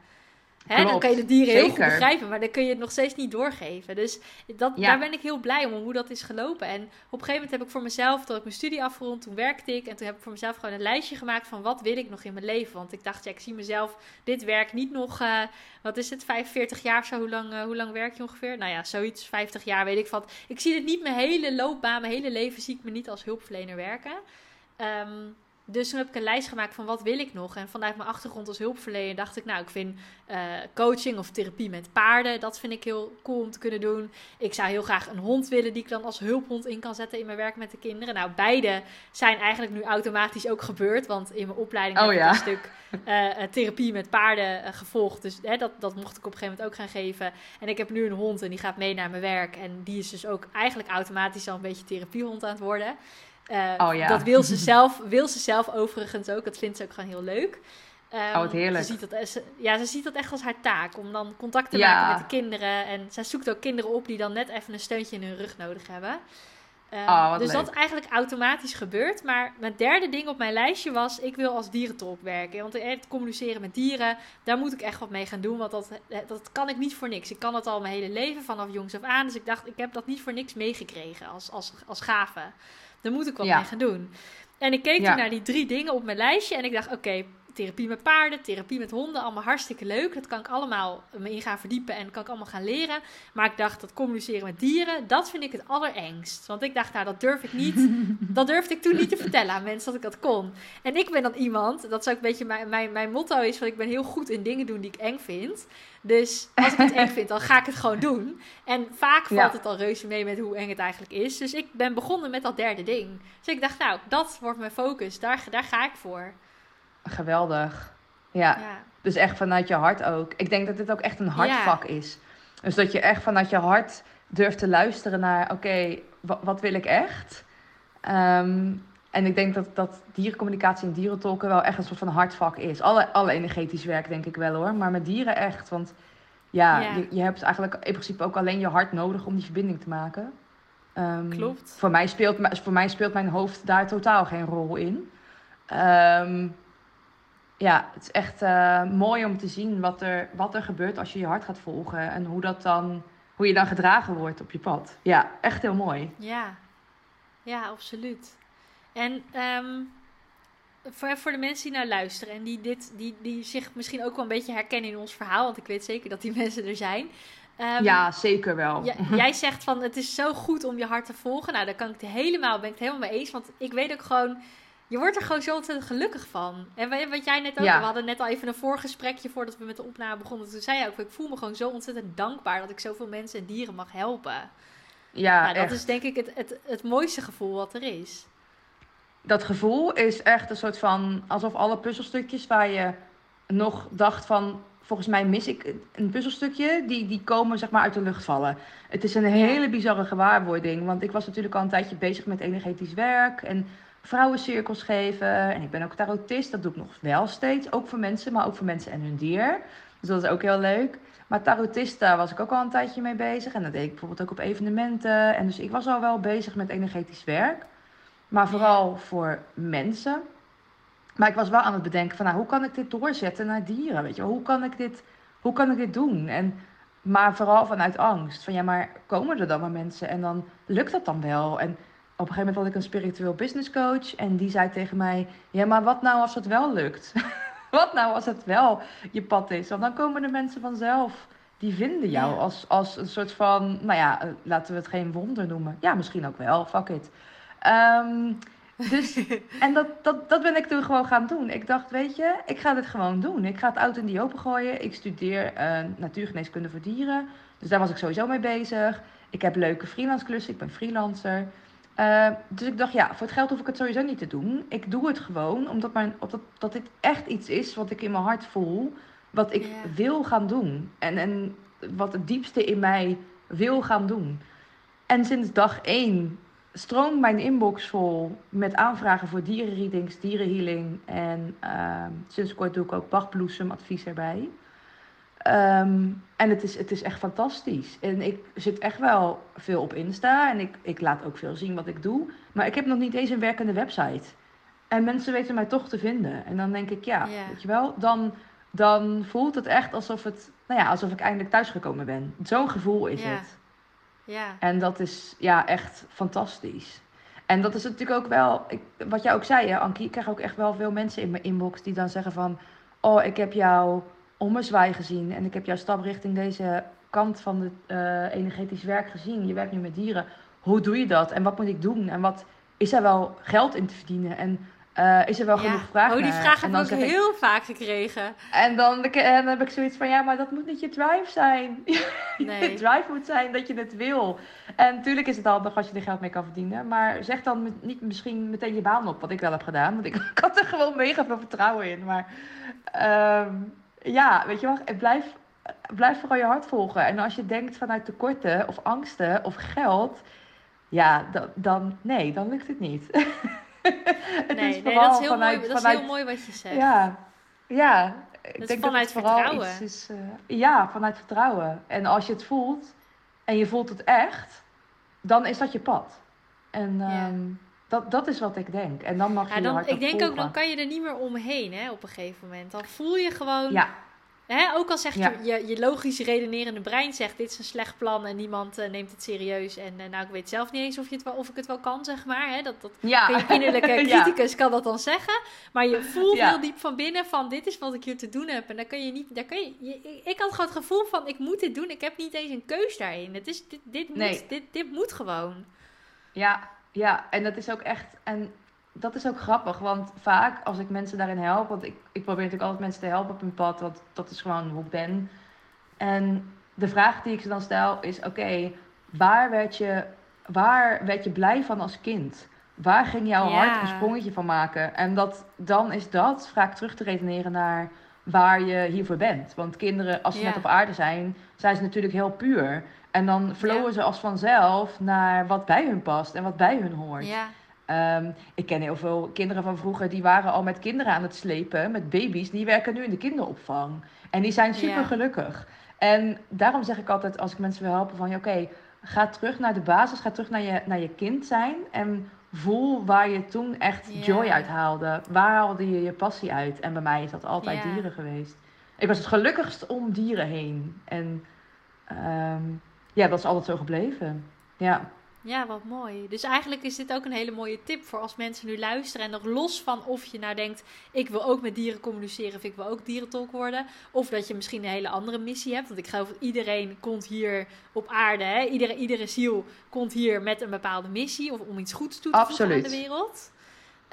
Hè, dan kan je de dieren heel goed begrijpen, maar dan kun je het nog steeds niet doorgeven. Dus dat, daar ben ik heel blij om, hoe dat is gelopen. En op een gegeven moment heb ik voor mezelf, toen ik mijn studie afgerond, toen werkte ik. En toen heb ik voor mezelf gewoon een lijstje gemaakt van wat wil ik nog in mijn leven. Want ik dacht, ja, ik zie mezelf dit werk niet nog, uh, wat is het, 45 jaar zo. Hoe lang, uh, hoe lang werk je ongeveer? Nou ja, zoiets, 50 jaar weet ik van. Ik zie het niet mijn hele loopbaan, mijn hele leven zie ik me niet als hulpverlener werken. Um, dus toen heb ik een lijst gemaakt van wat wil ik nog. En vanuit mijn achtergrond als hulpverlener dacht ik, nou, ik vind uh, coaching of therapie met paarden, dat vind ik heel cool om te kunnen doen. Ik zou heel graag een hond willen die ik dan als hulphond in kan zetten in mijn werk met de kinderen. Nou, beide zijn eigenlijk nu automatisch ook gebeurd. Want in mijn opleiding oh, heb ik een stuk uh, therapie met paarden uh, gevolgd. Dus hè, dat, dat mocht ik op een gegeven moment ook gaan geven. En ik heb nu een hond en die gaat mee naar mijn werk. En die is dus ook eigenlijk automatisch al een beetje therapiehond aan het worden. Uh, oh, ja. Dat wil ze, zelf, wil ze zelf overigens ook. Dat vindt ze ook gewoon heel leuk. Um, oh, wat heerlijk. Ze ziet, dat, ja, ze ziet dat echt als haar taak. Om dan contact te maken met de kinderen. En zij zoekt ook kinderen op die dan net even een steuntje in hun rug nodig hebben. Um, oh, dus leuk. dat eigenlijk automatisch gebeurt. Maar mijn derde ding op mijn lijstje was: ik wil als dierentolk werken. Want het communiceren met dieren, daar moet ik echt wat mee gaan doen. Want dat, dat kan ik niet voor niks. Ik kan dat al mijn hele leven vanaf jongs af aan. Dus ik dacht, ik heb dat niet voor niks meegekregen als, als, als gave. Daar moet ik wat mee gaan doen. En ik keek toen naar die drie dingen op mijn lijstje en ik dacht, oké, therapie met paarden, therapie met honden, allemaal hartstikke leuk. Dat kan ik allemaal me in gaan verdiepen en kan ik allemaal gaan leren. Maar ik dacht, dat communiceren met dieren, dat vind ik het allerengst. Want ik dacht, nou, dat durf ik niet. dat durfde ik toen niet te vertellen aan mensen dat ik dat kon. En ik ben dan iemand, dat is ook een beetje mijn, mijn, mijn motto is, van ik ben heel goed in dingen doen die ik eng vind. Dus als ik het eng vind, dan ga ik het gewoon doen. En vaak valt het al reuze mee met hoe eng het eigenlijk is. Dus ik ben begonnen met dat derde ding. Dus ik dacht, nou, dat wordt mijn focus. Daar, daar ga ik voor. Geweldig. Ja. Dus echt vanuit je hart ook. Ik denk dat dit ook echt een hartvak is. Dus dat je echt vanuit je hart durft te luisteren naar: oké, wat wil ik echt? Ehm, en ik denk dat, dat dierencommunicatie en dierentolken wel echt een soort van hartvak is. Alle, alle energetisch werk denk ik wel hoor, maar met dieren echt. Want ja, Je, je hebt eigenlijk in principe ook alleen je hart nodig om die verbinding te maken. Um, Klopt. Voor mij, speelt, voor mij speelt mijn hoofd daar totaal geen rol in. Um, ja, het is echt uh, mooi om te zien wat er, wat er gebeurt als je je hart gaat volgen. En hoe, dat dan, hoe je dan gedragen wordt op je pad. Ja, echt heel mooi. Ja, ja absoluut. En um, voor, voor de mensen die naar luisteren en die, dit, die, die zich misschien ook wel een beetje herkennen in ons verhaal. Want ik weet zeker dat die mensen er zijn. Um, ja, zeker wel. jij zegt van het is zo goed om je hart te volgen. Nou, daar kan ik het helemaal, ben ik het helemaal mee eens. Want ik weet ook gewoon je wordt er gewoon zo ontzettend gelukkig van. En wat jij net ook, we hadden net al even een voorgesprekje voordat we met de opname begonnen. Toen zei je ook, ik voel me gewoon zo ontzettend dankbaar dat ik zoveel mensen en dieren mag helpen. Ja, nou, dat is denk ik het, het, het mooiste gevoel wat er is. Dat gevoel is echt een soort van, alsof alle puzzelstukjes waar je nog dacht van, volgens mij mis ik een puzzelstukje, die, die komen zeg maar uit de lucht vallen. Het is een hele bizarre gewaarwording, want ik was natuurlijk al een tijdje bezig met energetisch werk en vrouwencirkels geven. En ik ben ook tarotist, dat doe ik nog wel steeds. Ook voor mensen, maar ook voor mensen en hun dier. Dus dat is ook heel leuk. Maar tarotist, daar was ik ook al een tijdje mee bezig. En dat deed ik bijvoorbeeld ook op evenementen. En dus ik was al wel bezig met energetisch werk. Maar vooral voor mensen. Maar ik was wel aan het bedenken van, nou, hoe kan ik dit doorzetten naar dieren? Weet je, hoe kan ik dit, hoe kan ik dit doen? En, maar vooral vanuit angst. Van ja, maar komen er dan maar mensen en dan lukt dat dan wel? En op een gegeven moment had ik een spiritueel business coach. En die zei tegen mij: Ja, maar wat nou als het wel lukt? wat nou als het wel je pad is? Want dan komen de mensen vanzelf die vinden jou als, als een soort van, nou ja, eh, laten we het geen wonder noemen. Ja, misschien ook wel, fuck it. Ehm, dus, en dat, dat, dat ben ik toen gewoon gaan doen. Ik dacht, weet je, ik ga dit gewoon doen. Ik ga het oud in die open gooien. Ik studeer uh, natuurgeneeskunde voor dieren. Dus daar was ik sowieso mee bezig. Ik heb leuke freelance klussen, ik ben freelancer. Uh, dus ik dacht, ja, voor het geld hoef ik het sowieso niet te doen. Ik doe het gewoon omdat, mijn, omdat dat dit echt iets is wat ik in mijn hart voel. Wat ik wil gaan doen. En, en wat het diepste in mij wil gaan doen. En sinds dag één stroomt mijn inbox vol met aanvragen voor dierenreadings, dierenhealing. En uh, sinds kort doe ik ook bachbloesemadvies erbij. Um, en het is, het is echt fantastisch. En ik zit echt wel veel op Insta en ik, ik laat ook veel zien wat ik doe. Maar ik heb nog niet eens een werkende website. En mensen weten mij toch te vinden. En dan denk ik, ja, weet je wel, dan, dan voelt het echt alsof, het, nou ja, alsof ik eindelijk thuisgekomen ben. Zo'n gevoel is het. Ja. En dat is ja, echt fantastisch. En dat is natuurlijk ook wel, ik, wat jij ook zei, hè, Ankie. Ik krijg ook echt wel veel mensen in mijn inbox die dan zeggen van... Oh, ik heb jou ommezwaai gezien. En ik heb jouw stap richting deze kant van het uh, energetisch werk gezien. Je werkt nu met dieren. Hoe doe je dat? En wat moet ik doen? En wat is er wel geld in te verdienen? En uh, is er wel genoeg vraag Oh, die vraag heb ik ook heel vaak gekregen. En dan, dan, heb ik zoiets van, ja, maar dat moet niet je drive zijn. Nee. je drive moet zijn dat je het wil. En natuurlijk is het handig als je er geld mee kan verdienen. Maar zeg dan niet misschien meteen je baan op, wat ik wel heb gedaan. Want ik, ik had er gewoon mega veel vertrouwen in. Maar um, ja, weet je wel, blijf, blijf vooral je hart volgen. En als je denkt vanuit tekorten of angsten of geld, ja, dan, dan nee, dan lukt het niet. het nee, is nee, dat is heel vanuit, mooi. Dat is heel mooi wat je zegt. Ja, ja. Ik denk vanuit dat het vertrouwen. Iets is, uh, ja, vanuit vertrouwen. En als je het voelt en je voelt het echt, dan is dat je pad. En ja. um, dat, dat is wat ik denk. En dan mag je, ja, dan, Ik denk ook, dan kan je er niet meer omheen hè, op een gegeven moment. Dan voel je gewoon... Ja. Hè, ook al zegt je, je, je logisch redenerende brein zegt... dit is een slecht plan en niemand uh, neemt het serieus. En uh, nou, ik weet zelf niet eens of, je het wel, of ik het wel kan, zeg maar. Hè. Dat, dat ja. je innerlijke criticus kan dat dan zeggen. Maar je voelt heel diep van binnen van... dit is wat ik hier te doen heb. En dan kan je niet... Daar kan je, je, ik had gewoon het gevoel van... ik moet dit doen. Ik heb niet eens een keus daarin. Het is, dit, dit, moet, dit, dit moet gewoon. Ja, ja, en dat is ook echt. En dat is ook grappig, want vaak als ik mensen daarin help, want ik, ik probeer natuurlijk altijd mensen te helpen op hun pad, want dat is gewoon hoe ik ben. En de vraag die ik ze dan stel is: oké, waar, werd je, waar werd je blij van als kind? Waar ging jouw hart een sprongetje van maken? En dat, dan is dat vaak terug te redeneren naar waar je hiervoor bent. Want kinderen, als ze net op aarde zijn, zijn ze natuurlijk heel puur. En dan flowen ze als vanzelf naar wat bij hun past en wat bij hun hoort. Ja. Um, ik ken heel veel kinderen van vroeger die waren al met kinderen aan het slepen, met baby's. Die werken nu in de kinderopvang. En die zijn super gelukkig. En daarom zeg ik altijd als ik mensen wil helpen van... oké, ga terug naar de basis, ga terug naar je, naar je kind zijn... en voel waar je toen echt joy uit haalde. Waar haalde je je passie uit? En bij mij is dat altijd dieren geweest. Ik was het gelukkigst om dieren heen. En um, ja, dat is altijd zo gebleven. Ja. Ja, wat mooi. Dus eigenlijk is dit ook een hele mooie tip voor als mensen nu luisteren. En nog los van of je nou denkt, ik wil ook met dieren communiceren of ik wil ook dierentolk worden. Of dat je misschien een hele andere missie hebt. Want ik geloof dat iedereen komt hier op aarde. Hè? Iedere, iedere ziel komt hier met een bepaalde missie of om iets goeds toe te voegen aan de wereld.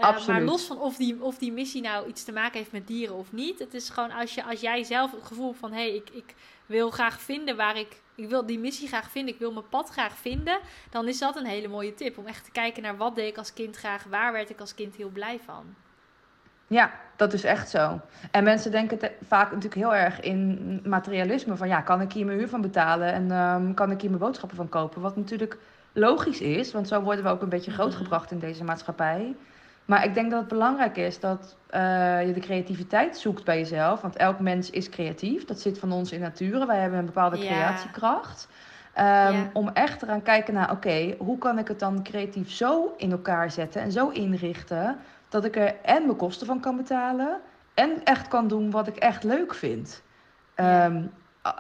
Uh, maar los van of die, of die missie nou iets te maken heeft met dieren of niet. Het is gewoon als, je, als jij zelf het gevoel van hé, hey, ik, ik wil graag vinden waar ik ik wil die missie graag vinden, ik wil mijn pad graag vinden, dan is dat een hele mooie tip. Om echt te kijken naar wat deed ik als kind graag, waar werd ik als kind heel blij van. Ja, dat is echt zo. En mensen denken vaak natuurlijk heel erg in materialisme. Van ja, kan ik hier mijn huur van betalen en um, kan ik hier mijn boodschappen van kopen? Wat natuurlijk logisch is, want zo worden we ook een beetje mhm. grootgebracht in deze maatschappij. Maar ik denk dat het belangrijk is dat uh, je de creativiteit zoekt bij jezelf. Want elk mens is creatief. Dat zit van ons in nature. Wij hebben een bepaalde creatiekracht. Um, Om echt eraan kijken naar, oké, hoe kan ik het dan creatief zo in elkaar zetten en zo inrichten dat ik er en mijn kosten van kan betalen en echt kan doen wat ik echt leuk vind. Um,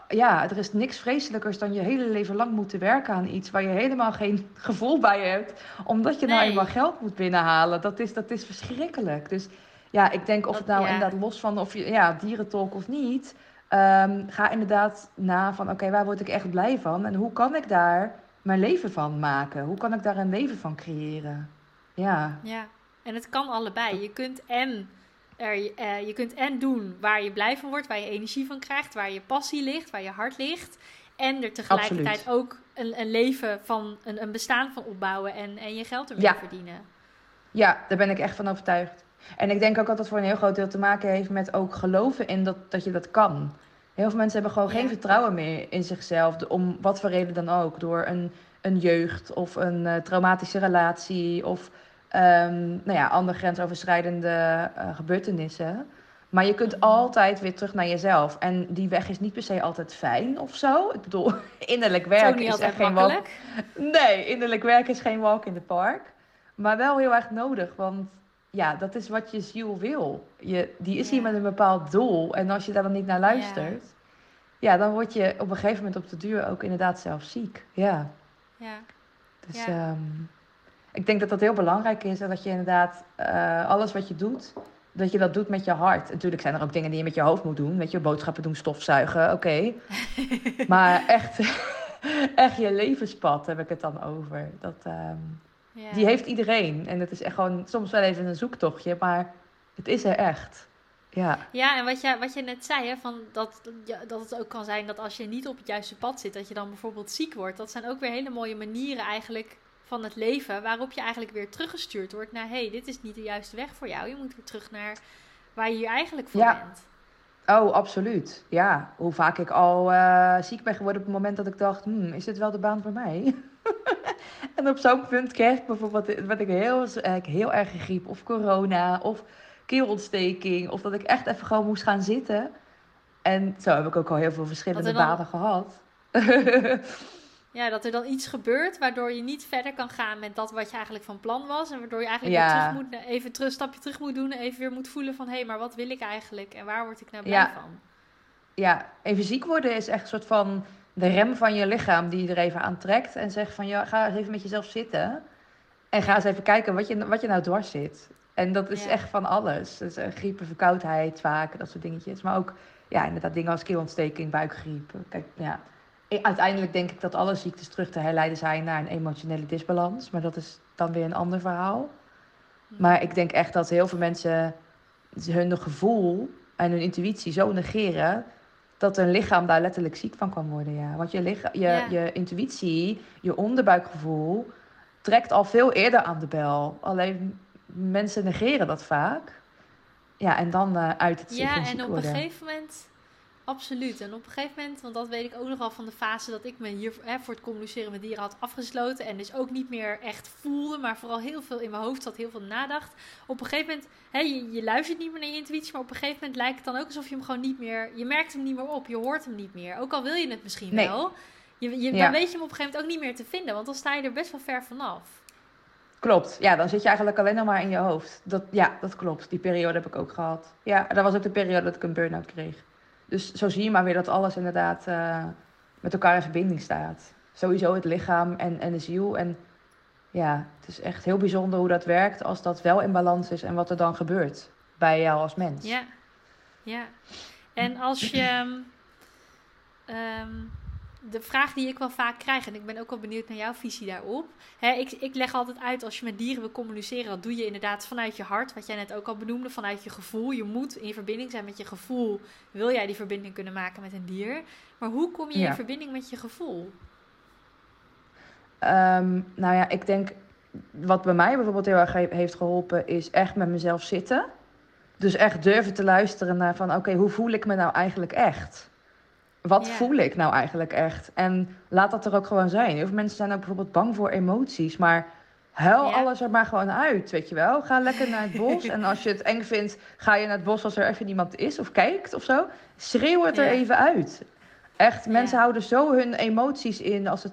ja, er is niks vreselijkers dan je hele leven lang moeten werken aan iets waar je helemaal geen gevoel bij hebt, omdat je nou eenmaal geld moet binnenhalen. Dat is, dat is verschrikkelijk. Dus ja, ik denk of het nou inderdaad los van of je ja, dierentolk of niet, Ehm, ga inderdaad na van oké, waar word ik echt blij van? En hoe kan ik daar mijn leven van maken? Hoe kan ik daar een leven van creëren? Ja. Ja, en het kan allebei. Je kunt en, er, uh, je kunt en doen waar je blij van wordt, waar je energie van krijgt, waar je passie ligt, waar je hart ligt. En er tegelijkertijd ook een, een leven van, een, een bestaan van opbouwen en, en je geld ermee verdienen. Ja, daar ben ik echt van overtuigd. En ik denk ook dat dat voor een heel groot deel te maken heeft met ook geloven in dat, dat je dat kan. Heel veel mensen hebben gewoon geen vertrouwen meer in zichzelf, om wat voor reden dan ook. Door een, een jeugd of een uh, traumatische relatie of um, nou ja, andere grensoverschrijdende uh, gebeurtenissen. Maar je kunt altijd weer terug naar jezelf. En die weg is niet per se altijd fijn of zo. Ik bedoel, innerlijk werk is, echt geen walk. Nee, innerlijk werk is geen walk in the park. Maar wel heel erg nodig, want ja, dat is wat je ziel wil. Je, die is hier met een bepaald doel. En als je daar dan niet naar luistert, ja. dan word je op een gegeven moment op de duur ook inderdaad zelf ziek. Ja. Ja. Dus um, ik denk dat dat heel belangrijk is. En dat je inderdaad uh, alles wat je doet, dat je dat doet met je hart. Natuurlijk zijn er ook dingen die je met je hoofd moet doen. Weet je, boodschappen doen, stofzuigen, oké. maar echt, echt je levenspad heb ik het dan over. Dat, um, ja. Die heeft iedereen. En het is echt gewoon soms wel even een zoektochtje, maar het is er echt. Ja, ja en wat je, wat je net zei, hè, van dat, dat het ook kan zijn dat als je niet op het juiste pad zit, dat je dan bijvoorbeeld ziek wordt. Dat zijn ook weer hele mooie manieren eigenlijk van het leven, waarop je eigenlijk weer teruggestuurd wordt naar, hé, hey, dit is niet de juiste weg voor jou. Je moet weer terug naar waar je hier eigenlijk voor ja. bent. Oh, absoluut. Ja, hoe vaak ik al uh, ziek ben geworden op het moment dat ik dacht, hmm, is dit wel de baan voor mij? en op zo'n punt kreeg ik bijvoorbeeld, wat ik heel, heel erg griep, of corona, of keelontsteking, of dat ik echt even gewoon moest gaan zitten. En zo heb ik ook al heel veel verschillende banen gehad. ja, dat er dan iets gebeurt waardoor je niet verder kan gaan met dat wat je eigenlijk van plan was. En waardoor je eigenlijk weer terug moet, even een stapje terug moet doen. En even weer moet voelen van, hé, hey, maar wat wil ik eigenlijk? En waar word ik nou blij van? Ja, even ziek worden is echt een soort van de rem van je lichaam die je er even aan trekt. En zegt van, ja, ga eens even met jezelf zitten. En ga eens even kijken wat je, wat je nou dwars zit. En dat is echt van alles. Dus griepen, verkoudheid vaak, dat soort dingetjes. Maar ook, ja, inderdaad dingen als keelontsteking, buikgriep. Kijk, ja. Uiteindelijk denk ik dat alle ziektes terug te herleiden zijn naar een emotionele disbalans. Maar dat is dan weer een ander verhaal. Maar ik denk echt dat heel veel mensen hun gevoel en hun intuïtie zo negeren dat een lichaam daar letterlijk ziek van kan worden. Ja. Want je, lichaam, je, je intuïtie, je onderbuikgevoel, trekt al veel eerder aan de bel. Alleen mensen negeren dat vaak. Ja, en dan uh, uit het Ja, en op een gegeven moment Absoluut. En op een gegeven moment, want dat weet ik ook nogal van de fase dat ik me hier hè, voor het communiceren met dieren had afgesloten. En dus ook niet meer echt voelde, maar vooral heel veel in mijn hoofd zat, heel veel nadacht. Op een gegeven moment, hè, je, je luistert niet meer naar je intuïtie, maar op een gegeven moment lijkt het dan ook alsof je hem gewoon niet meer, je merkt hem niet meer op, je hoort hem niet meer. Ook al wil je het misschien wel, je, je, dan weet je hem op een gegeven moment ook niet meer te vinden, want dan sta je er best wel ver vanaf. Klopt, ja, dan zit je eigenlijk alleen nog maar in je hoofd. Dat, ja, dat klopt. Die periode heb ik ook gehad. Ja, dat was ook de periode dat ik een burn-out kreeg. Dus zo zie je maar weer dat alles inderdaad uh, met elkaar in verbinding staat. Sowieso het lichaam en, en de ziel. En ja, het is echt heel bijzonder hoe dat werkt als dat wel in balans is en wat er dan gebeurt bij jou als mens. Ja, ja. En als je. Um, de vraag die ik wel vaak krijg, en ik ben ook wel benieuwd naar jouw visie daarop. Hè, ik, ik leg altijd uit, als je met dieren wil communiceren, dat doe je inderdaad vanuit je hart. Wat jij net ook al benoemde, vanuit je gevoel. Je moet in verbinding zijn met je gevoel. Wil jij die verbinding kunnen maken met een dier? Maar hoe kom je in verbinding met je gevoel? Um, nou ja, ik denk, wat bij mij bijvoorbeeld heel erg heeft geholpen, is echt met mezelf zitten. Dus echt durven te luisteren naar van, oké, hoe voel ik me nou eigenlijk echt? Wat voel ik nou eigenlijk echt? En laat dat er ook gewoon zijn. Heel veel mensen zijn ook bijvoorbeeld bang voor emoties, maar huil alles er maar gewoon uit, weet je wel. Ga lekker naar het bos en als je het eng vindt, ga je naar het bos als er even niemand is of kijkt of zo. Schreeuw het er even uit. Echt, mensen houden zo hun emoties in als het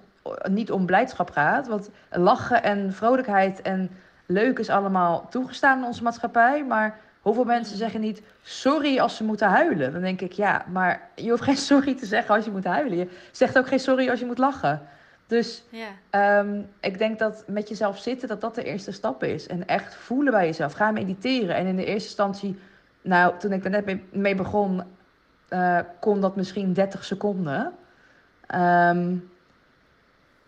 niet om blijdschap gaat. Want lachen en vrolijkheid en leuk is allemaal toegestaan in onze maatschappij, maar Hoeveel mensen zeggen niet sorry als ze moeten huilen? Dan denk ik, ja, maar je hoeft geen sorry te zeggen als je moet huilen. Je zegt ook geen sorry als je moet lachen. Dus ja. Ehm, ik denk dat met jezelf zitten, dat dat de eerste stap is. En echt voelen bij jezelf. Ga mediteren. En in de eerste instantie, nou, toen ik er net mee, begon, uh, kon dat misschien 30 seconden. Ehm,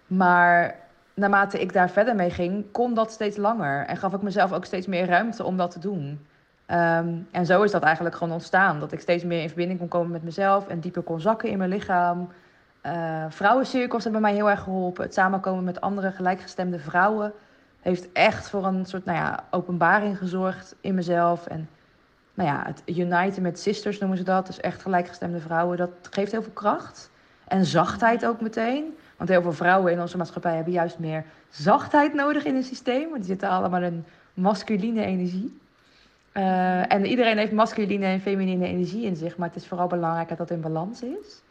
maar naarmate ik daar verder mee ging, kon dat steeds langer. En gaf ik mezelf ook steeds meer ruimte om dat te doen. Ehm, en zo is dat eigenlijk gewoon ontstaan. Dat ik steeds meer in verbinding kon komen met mezelf en dieper kon zakken in mijn lichaam. Uh, vrouwencirkels hebben mij heel erg geholpen. Het samenkomen met andere gelijkgestemde vrouwen heeft echt voor een soort nou ja, openbaring gezorgd in mezelf. En nou ja, het uniten met sisters noemen ze dat. Dus echt gelijkgestemde vrouwen. Dat geeft heel veel kracht. En zachtheid ook meteen. Want heel veel vrouwen in onze maatschappij hebben juist meer zachtheid nodig in hun systeem. Want die zitten allemaal in masculine energie. Uh, en iedereen heeft masculine en feminine energie in zich. Maar het is vooral belangrijk dat dat in balans is.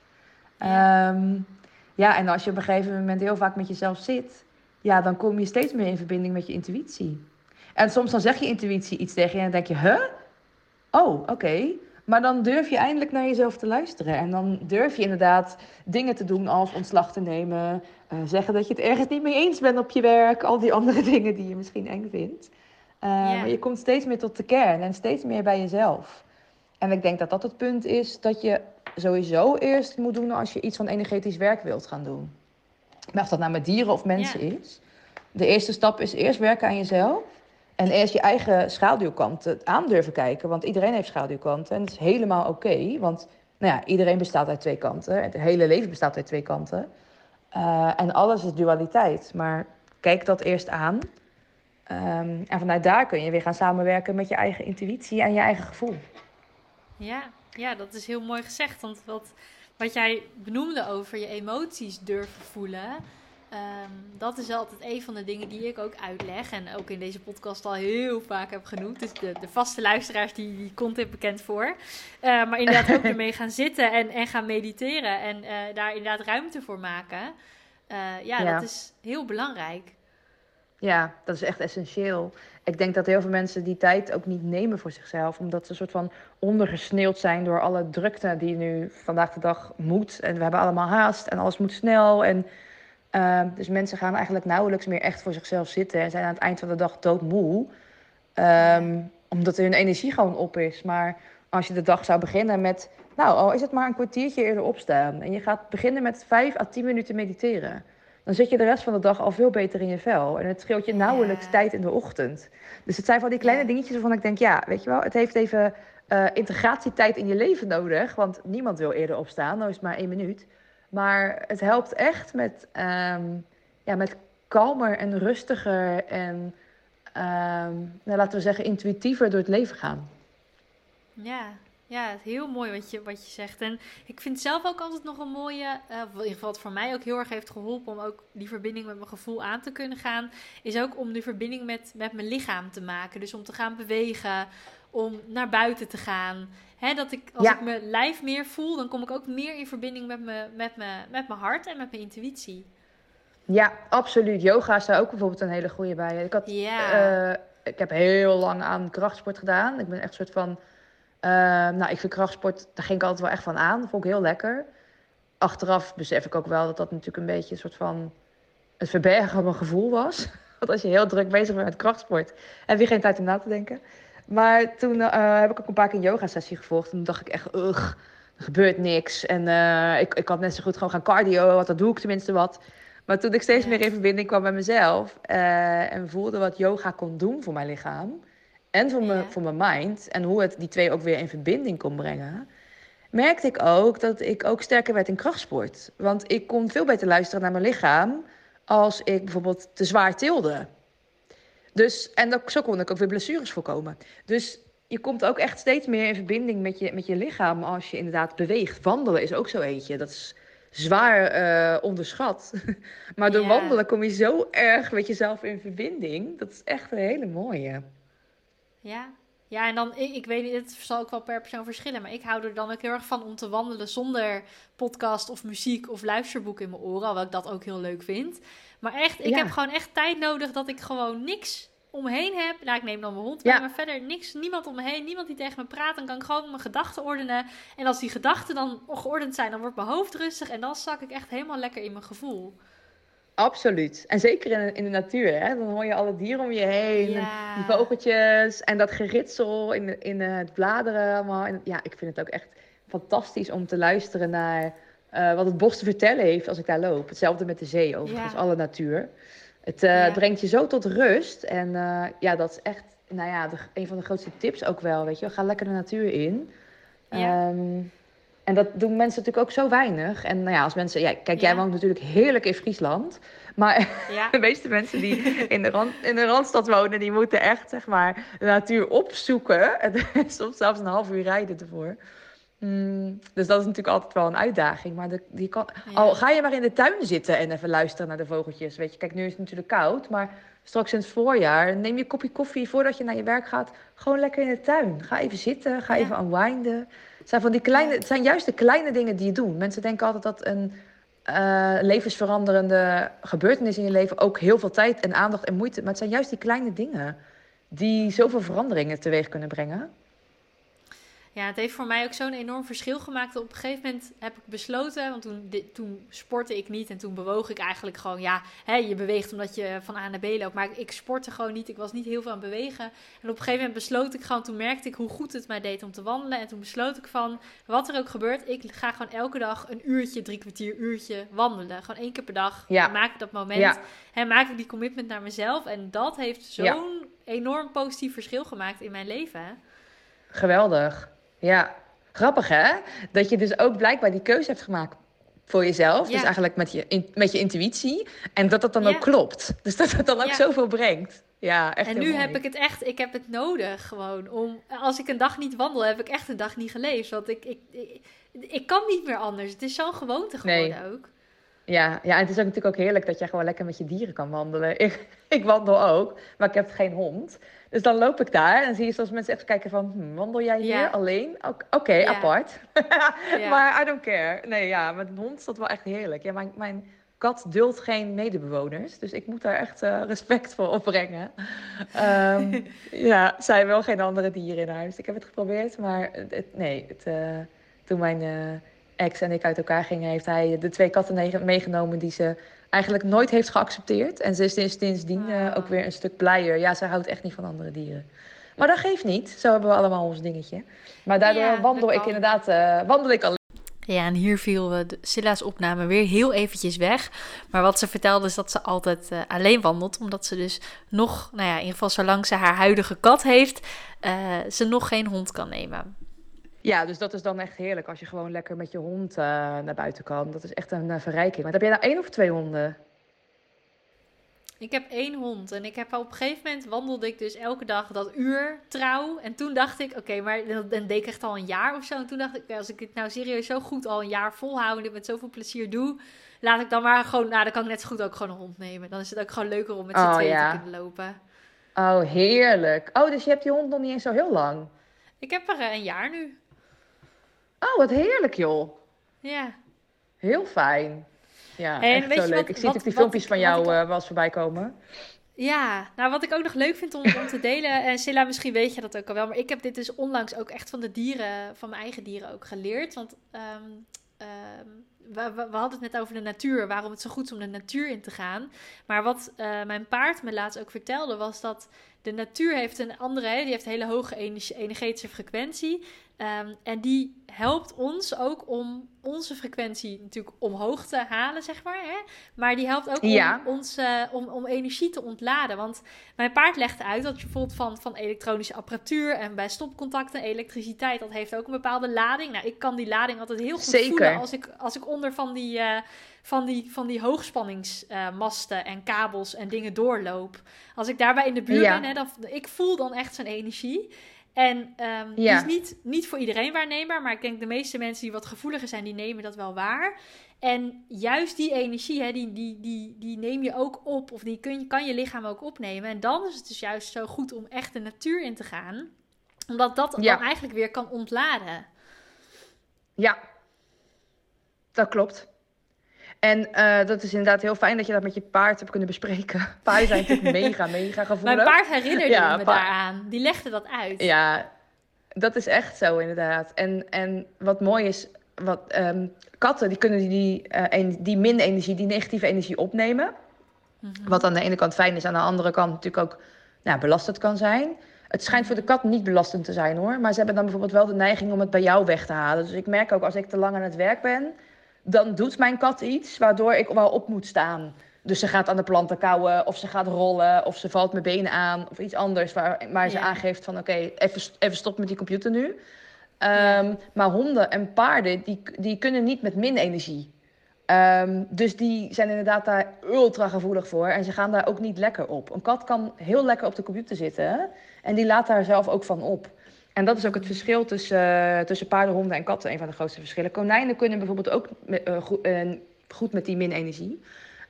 Ja. Um, ja, en als je op een gegeven moment heel vaak met jezelf zit, ja, dan kom je steeds meer in verbinding met je intuïtie. En soms dan zeg je intuïtie iets tegen je en dan denk je, huh? Oh, oké. Maar dan durf je eindelijk naar jezelf te luisteren. En dan durf je inderdaad dingen te doen als ontslag te nemen. Uh, zeggen dat je het ergens niet mee eens bent op je werk. Al die andere dingen die je misschien eng vindt. Uh, Maar je komt steeds meer tot de kern en steeds meer bij jezelf. En ik denk dat dat het punt is dat je sowieso eerst moet doen als je iets van energetisch werk wilt gaan doen. Maar of dat nou met dieren of mensen is. De eerste stap is eerst werken aan jezelf. En eerst je eigen schaduwkanten aan durven kijken. Want iedereen heeft schaduwkanten. En dat is helemaal oké. want nou ja, iedereen bestaat uit twee kanten. Het hele leven bestaat uit twee kanten. Uh, en alles is dualiteit. Maar kijk dat eerst aan. Um, en vanuit daar kun je weer gaan samenwerken met je eigen intuïtie en je eigen gevoel. Ja, ja dat is heel mooi gezegd. Want wat, wat jij benoemde over je emoties durven voelen. Um, dat is altijd een van de dingen die ik ook uitleg. En ook in deze podcast al heel vaak heb genoemd. Dus de, de vaste luisteraars, die, die komt dit bekend voor. Uh, maar inderdaad ook ermee gaan zitten en, en gaan mediteren. En uh, daar inderdaad ruimte voor maken. Uh, ja, ja, dat is heel belangrijk. Ja, dat is echt essentieel. Ik denk dat heel veel mensen die tijd ook niet nemen voor zichzelf. Omdat ze een soort van ondergesneeuwd zijn door alle drukte die nu vandaag de dag moet. En we hebben allemaal haast en alles moet snel. En uh, dus mensen gaan eigenlijk nauwelijks meer echt voor zichzelf zitten. En zijn aan het eind van de dag doodmoe. Um, omdat hun energie gewoon op is. Maar als je de dag zou beginnen met... Nou, al is het maar een kwartiertje eerder opstaan. En je gaat beginnen met vijf à tien minuten mediteren dan zit je de rest van de dag al veel beter in je vel. En het scheelt je nauwelijks tijd in de ochtend. Dus het zijn van die kleine dingetjes waarvan ik denk, ja, weet je wel, het heeft even uh, integratietijd in je leven nodig. Want niemand wil eerder opstaan, nou is het maar één minuut. Maar het helpt echt met, um, ja, met kalmer en rustiger en, um, nou, laten we zeggen, intuïtiever door het leven gaan. Ja, ja, heel mooi wat je, wat je zegt. En ik vind zelf ook altijd nog een mooie, uh, in ieder geval wat voor mij ook heel erg heeft geholpen om ook die verbinding met mijn gevoel aan te kunnen gaan, is ook om die verbinding met, met mijn lichaam te maken. Dus om te gaan bewegen, om naar buiten te gaan. Hè, dat ik, als ik mijn lijf meer voel, dan kom ik ook meer in verbinding met, me, met, me, met mijn hart en met mijn intuïtie. Ja, absoluut. Yoga is daar ook bijvoorbeeld een hele goede bij. Ik, had, ja. uh, ik heb heel lang aan krachtsport gedaan. Ik ben echt een soort van Uh, nou, ik vind krachtsport, daar ging ik altijd wel echt van aan. Dat vond ik heel lekker. Achteraf besef ik ook wel dat dat natuurlijk een beetje een soort van het verbergen van mijn gevoel was. Want als je heel druk bezig bent met krachtsport, heb je geen tijd om na te denken. Maar toen uh, heb ik ook een paar keer een yoga-sessie gevolgd. En toen dacht ik echt, ugh, er gebeurt niks. En uh, ik, ik had net zo goed gewoon gaan cardio, want dat doe ik tenminste wat. Maar toen ik steeds meer in verbinding kwam met mezelf uh, en voelde wat yoga kon doen voor mijn lichaam, en voor, voor mijn mind en hoe het die twee ook weer in verbinding kon brengen, merkte ik ook dat ik ook sterker werd in krachtsport. Want ik kon veel beter luisteren naar mijn lichaam als ik bijvoorbeeld te zwaar tilde. Dus, en dat, zo kon ik ook weer blessures voorkomen. Dus je komt ook echt steeds meer in verbinding met je, met je lichaam als je inderdaad beweegt. Wandelen is ook zo eentje. Dat is zwaar uh, onderschat. maar door wandelen kom je zo erg met jezelf in verbinding. Dat is echt een hele mooie. Ja. Ja, en dan, ik, ik weet niet, het zal ook wel per persoon verschillen, maar ik hou er dan ook heel erg van om te wandelen zonder podcast of muziek of luisterboek in mijn oren, alhoewel ik dat ook heel leuk vind. Maar echt, ik heb gewoon echt tijd nodig dat ik gewoon niks om me heen heb. Nou, ik neem dan mijn hond mee, maar verder niks, niemand om me heen, niemand die tegen me praat. Dan kan ik gewoon mijn gedachten ordenen. En als die gedachten dan geordend zijn, dan wordt mijn hoofd rustig en dan zak ik echt helemaal lekker in mijn gevoel. Absoluut. En zeker in, in de natuur. Hè? Dan hoor je alle dieren om je heen. Die vogeltjes en dat geritsel in, in het bladeren. Allemaal. En ja, ik vind het ook echt fantastisch om te luisteren naar uh, wat het bos te vertellen heeft als ik daar loop. Hetzelfde met de zee overigens, alle natuur. Het uh, brengt je zo tot rust. En uh, ja, dat is echt nou ja, de, een van de grootste tips ook wel. Weet je, ga lekker de natuur in. Ja. Um, en dat doen mensen natuurlijk ook zo weinig. En nou ja, als mensen. Ja, kijk, jij woont natuurlijk heerlijk in Friesland. Maar ja. de meeste mensen die in de, rand, in de Randstad wonen, die moeten echt zeg maar, de natuur opzoeken. En soms zelfs een half uur rijden ervoor. Mm, dus dat is natuurlijk altijd wel een uitdaging. Maar de, die kan, al ga je maar in de tuin zitten en even luisteren naar de vogeltjes. Weet je, kijk, nu is het natuurlijk koud, maar straks in het voorjaar neem je een kopje koffie voordat je naar je werk gaat. Gewoon lekker in de tuin. Ga even zitten, ga even unwinden. Het zijn, van die kleine, het zijn juist de kleine dingen die je doet. Mensen denken altijd dat een uh, levensveranderende gebeurtenis in je leven ook heel veel tijd en aandacht en moeite. Maar het zijn juist die kleine dingen die zoveel veranderingen teweeg kunnen brengen. Ja, het heeft voor mij ook zo'n enorm verschil gemaakt. Op een gegeven moment heb ik besloten, want toen, toen sportte ik niet en toen bewoog ik eigenlijk gewoon, ja, hè, je beweegt omdat je van A naar B loopt, maar ik sportte gewoon niet. Ik was niet heel veel aan het bewegen. En op een gegeven moment besloot ik gewoon, toen merkte ik hoe goed het mij deed om te wandelen. En toen besloot ik van, wat er ook gebeurt, ik ga gewoon elke dag een uurtje, drie kwartier, uurtje wandelen. Gewoon één keer per dag. Ja. Maak ik dat moment. Ja. En maak ik die commitment naar mezelf. En dat heeft zo'n enorm positief verschil gemaakt in mijn leven. Geweldig. Ja, grappig hè? Dat je dus ook blijkbaar die keuze hebt gemaakt voor jezelf. Dus eigenlijk met je, met je intuïtie. En dat dat dan ook klopt. Dus dat het dan ook zoveel brengt. Ja, echt En nu heb ik het echt, ik heb het nodig gewoon. Om, als ik een dag niet wandel, heb ik echt een dag niet geleefd. Want ik, ik, ik, kan niet meer anders. Het is zo'n gewoonte geworden nee. ook. Ja, ja, en het is ook natuurlijk ook heerlijk dat je gewoon lekker met je dieren kan wandelen. Ik, ik wandel ook, maar ik heb geen hond. Dus dan loop ik daar en zie je soms mensen echt kijken van... Hm, wandel jij hier alleen? Oké, apart. maar I don't care. Nee, ja, met een hond is dat wel echt heerlijk. Ja, mijn, mijn kat duldt geen medebewoners. Dus ik moet daar echt uh, respect voor opbrengen. Um, ja, zij wel geen andere dieren in huis. Ik heb het geprobeerd, maar het, nee. Het, uh, toen mijn uh, ex en ik uit elkaar gingen... heeft hij de twee katten meegenomen die ze eigenlijk nooit heeft geaccepteerd. En ze is sindsdien uh, ook weer een stuk blijer. Ja, ze houdt echt niet van andere dieren. Maar dat geeft niet. Zo hebben we allemaal ons dingetje. Maar daardoor wandel ik inderdaad uh, wandel ik alleen. Ja, en hier viel de Silla's opname weer heel eventjes weg. Maar wat ze vertelde is dat ze altijd uh, alleen wandelt. Omdat ze dus nog, nou ja, in ieder geval zolang ze haar huidige kat heeft, ze nog geen hond kan nemen. Ja, dus dat is dan echt heerlijk als je gewoon lekker met je hond uh, naar buiten kan. Dat is echt een uh, verrijking. Maar heb jij nou één of twee honden? Ik heb één hond en ik heb op een gegeven moment wandelde ik dus elke dag dat uur trouw. En toen dacht ik, oké, maar dan, deed ik echt al een jaar of zo. En toen dacht ik, als ik het nou serieus zo goed al een jaar volhoud en dit met zoveel plezier doe, laat ik dan maar gewoon, nou dan kan ik net zo goed ook gewoon een hond nemen. Dan is het ook gewoon leuker om met z'n oh, tweeën te kunnen lopen. Oh, heerlijk. Oh, dus je hebt die hond nog niet eens zo heel lang? Ik heb er een jaar nu. Oh, wat heerlijk joh. Ja. Heel fijn. Ja, en echt zo leuk. ik zie ook die filmpjes van jou uh, wel eens voorbij komen. Ja, nou wat ik ook nog leuk vind om, om te delen, en Silla, misschien weet je dat ook al wel, maar ik heb dit dus onlangs ook echt van de dieren, van mijn eigen dieren ook geleerd. Want um, we, we, hadden het net over de natuur, waarom het zo goed is om de natuur in te gaan. Maar wat uh, mijn paard me laatst ook vertelde, was dat de natuur heeft een andere, die heeft een hele hoge energetische frequentie. Um, en die helpt ons ook om onze frequentie natuurlijk omhoog te halen, zeg maar. Hè? Maar die helpt ook om, ons, uh, om, om energie te ontladen. Want mijn paard legde uit dat je bijvoorbeeld van, van elektronische apparatuur en bij stopcontacten, elektriciteit, dat heeft ook een bepaalde lading. Nou, ik kan die lading altijd heel goed Zeker. voelen als ik, als ik onder van die, uh, van die, van die hoogspanningsmasten uh, en kabels en dingen doorloop. Als ik daarbij in de buurt ben, hè, dan, ik voel dan echt zijn energie. En um, die is niet, niet voor iedereen waarneembaar, maar ik denk de meeste mensen die wat gevoeliger zijn, die nemen dat wel waar. En juist die energie, hè, die, die, die, die neem je ook op, of die kun, kan je lichaam ook opnemen. En dan is het dus juist zo goed om echt de natuur in te gaan, omdat dat dan eigenlijk weer kan ontladen. Ja, dat klopt. En uh, dat is inderdaad heel fijn dat je dat met je paard hebt kunnen bespreken. Paarden zijn natuurlijk mega, mega gevoelig. Mijn paard herinnerde ja, me daaraan. Die legde dat uit. Ja, dat is echt zo inderdaad. En, en wat mooi is, wat, um, katten die kunnen die, uh, die min energie, die negatieve energie opnemen. Mm -hmm. Wat aan de ene kant fijn is, aan de andere kant natuurlijk ook nou, belastend kan zijn. Het schijnt voor de kat niet belastend te zijn hoor. Maar ze hebben dan bijvoorbeeld wel de neiging om het bij jou weg te halen. Dus ik merk ook als ik te lang aan het werk ben, dan doet mijn kat iets waardoor ik wel op moet staan. Dus ze gaat aan de planten kauwen, of ze gaat rollen, of ze valt mijn benen aan, of iets anders waar, waar ze aangeeft van oké, even, even stop met die computer nu. Ehm, maar honden en paarden, die, die kunnen niet met min energie. Ehm, dus die zijn inderdaad daar ultra gevoelig voor en ze gaan daar ook niet lekker op. Een kat kan heel lekker op de computer zitten en die laat daar zelf ook van op. En dat is ook het verschil tussen, uh, tussen paarden, honden en katten. Een van de grootste verschillen. Konijnen kunnen bijvoorbeeld ook uh, goed, uh, goed met die min-energie.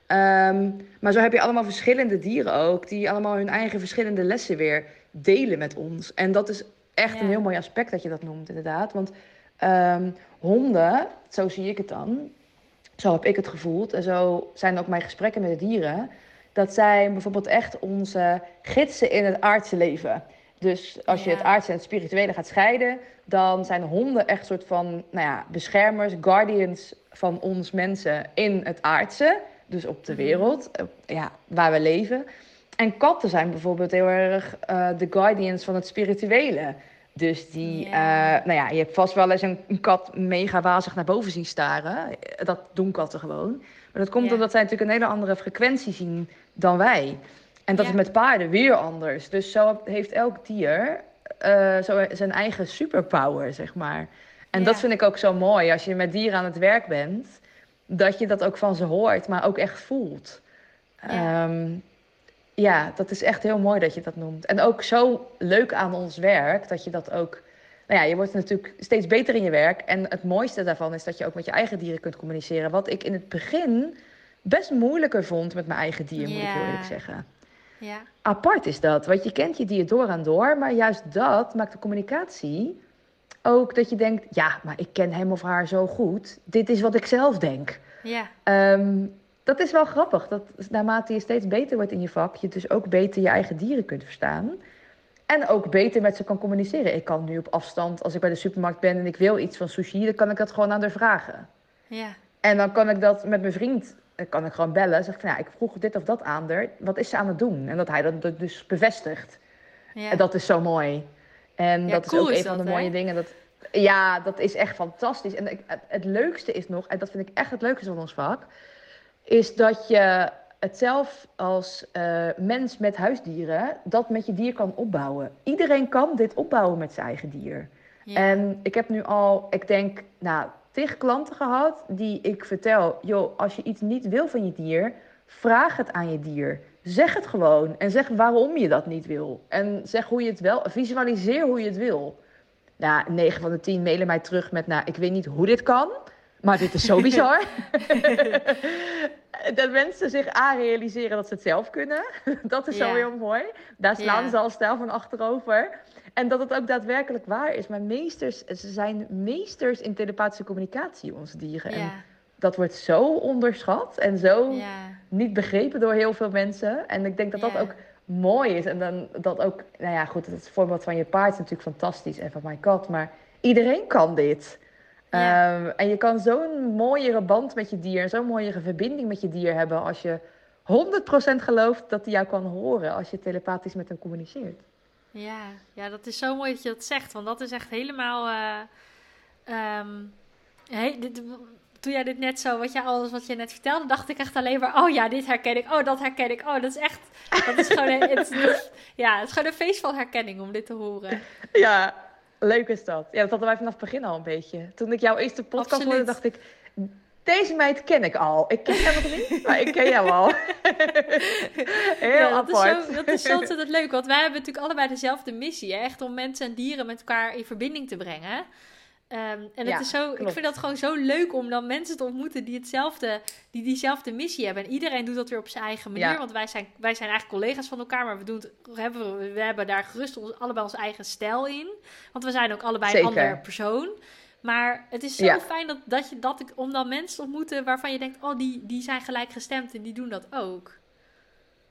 Um, maar zo heb je allemaal verschillende dieren ook, die allemaal hun eigen verschillende lessen weer delen met ons. En dat is echt een heel mooi aspect dat je dat noemt, inderdaad. Want um, honden, zo zie ik het dan, zo heb ik het gevoeld, en zo zijn ook mijn gesprekken met de dieren, dat zij bijvoorbeeld echt onze gidsen in het aardse leven. Dus als je het aardse en het spirituele gaat scheiden, dan zijn honden echt een soort van nou ja, beschermers, guardians van ons mensen in het aardse dus op de mhm. wereld, eh, ja, waar we leven. En katten zijn bijvoorbeeld heel erg uh, de guardians van het spirituele. Dus die, uh, nou ja, je hebt vast wel eens een, een, kat mega wazig naar boven zien staren. Dat doen katten gewoon. Maar dat komt omdat zij natuurlijk een hele andere frequentie zien dan wij. En dat is met paarden weer anders. Dus zo heeft elk dier uh, zo zijn eigen superpower, zeg maar. En dat vind ik ook zo mooi. Als je met dieren aan het werk bent, dat je dat ook van ze hoort, maar ook echt voelt. Ja. Um, ja, dat is echt heel mooi dat je dat noemt. En ook zo leuk aan ons werk, dat je dat ook... Nou ja, je wordt natuurlijk steeds beter in je werk. En het mooiste daarvan is dat je ook met je eigen dieren kunt communiceren. Wat ik in het begin best moeilijker vond met mijn eigen dier, moet ik heel eerlijk zeggen. Ja. Apart is dat, want je kent je dier door en door. Maar juist dat maakt de communicatie ook dat je denkt, ja, maar ik ken hem of haar zo goed. Dit is wat ik zelf denk. Ja. Um, dat is wel grappig. Dat naarmate je steeds beter wordt in je vak, je dus ook beter je eigen dieren kunt verstaan. En ook beter met ze kan communiceren. Ik kan nu op afstand, als ik bij de supermarkt ben en ik wil iets van sushi, dan kan ik dat gewoon aan haar vragen. Ja. En dan kan ik dat met mijn vriend, kan ik gewoon bellen. Zeg ik van ja, ik vroeg dit of dat aan haar. Wat is ze aan het doen? En dat hij dat dus bevestigt. Ja. En dat is zo mooi. En dat is ook een van de mooie dingen. Dat, ja, dat is echt fantastisch. En het, het, leukste is nog, en dat vind ik echt het leukste van ons vak, is dat je het zelf als uh, mens met huisdieren, dat met je dier kan opbouwen. Iedereen kan dit opbouwen met zijn eigen dier. Ja. En ik heb nu al, ik denk, nou, tig klanten gehad die ik vertel, joh, als je iets niet wil van je dier, vraag het aan je dier. Zeg het gewoon en zeg waarom je dat niet wil. En zeg hoe je het wel, visualiseer hoe je het wil. Nou, 9 van de 10 mailen mij terug met, nou, ik weet niet hoe dit kan, maar dit is zo bizar. dat mensen zich aan realiseren dat ze het zelf kunnen. dat is zo heel mooi. Daar slaan ja. ze al stijl van achterover. En dat het ook daadwerkelijk waar is. Maar meesters, ze zijn meesters in telepathische communicatie, onze dieren. En dat wordt zo onderschat en zo niet begrepen door heel veel mensen. En ik denk dat dat ook mooi is. En dan dat ook, nou ja, goed, het voorbeeld van je paard is natuurlijk fantastisch en van mijn kat. Maar iedereen kan dit. Ja. Um, en je kan zo'n mooiere band met je dier, zo'n mooiere verbinding met je dier hebben als je 100% gelooft dat hij jou kan horen als je telepathisch met hem communiceert. Ja, ja, dat is zo mooi dat je dat zegt, want dat is echt helemaal. Uh, um, dit, toen jij dit net zo, wat jij alles wat je net vertelde, dacht ik echt alleen maar, oh ja, dit herken ik, oh dat herken ik, oh dat is echt, dat is gewoon, een, het, ja, het is gewoon een feest van herkenning om dit te horen. Ja, leuk is dat. Ja, dat hadden wij vanaf het begin al een beetje. Toen ik jouw eerste podcast hoorde, dacht ik, deze meid ken ik al. Ik ken hem nog niet, maar ik ken jou al. Heel ja, dat apart. Is zo, dat is zo ontzettend leuk, want wij hebben natuurlijk allebei dezelfde missie, hè? echt om mensen en dieren met elkaar in verbinding te brengen. Um, en het is zo, ik vind dat gewoon zo leuk om dan mensen te ontmoeten die hetzelfde, die diezelfde missie hebben. En iedereen doet dat weer op zijn eigen manier. Ja. Want wij zijn, wij zijn eigenlijk collega's van elkaar, maar we, doen het, hebben, we hebben daar gerust ons, allebei onze eigen stijl in. Want we zijn ook allebei Zeker. een ander persoon. Maar het is zo ja. fijn dat, dat je dat ik, om dan mensen te ontmoeten waarvan je denkt, oh, die, die zijn gelijkgestemd en die doen dat ook.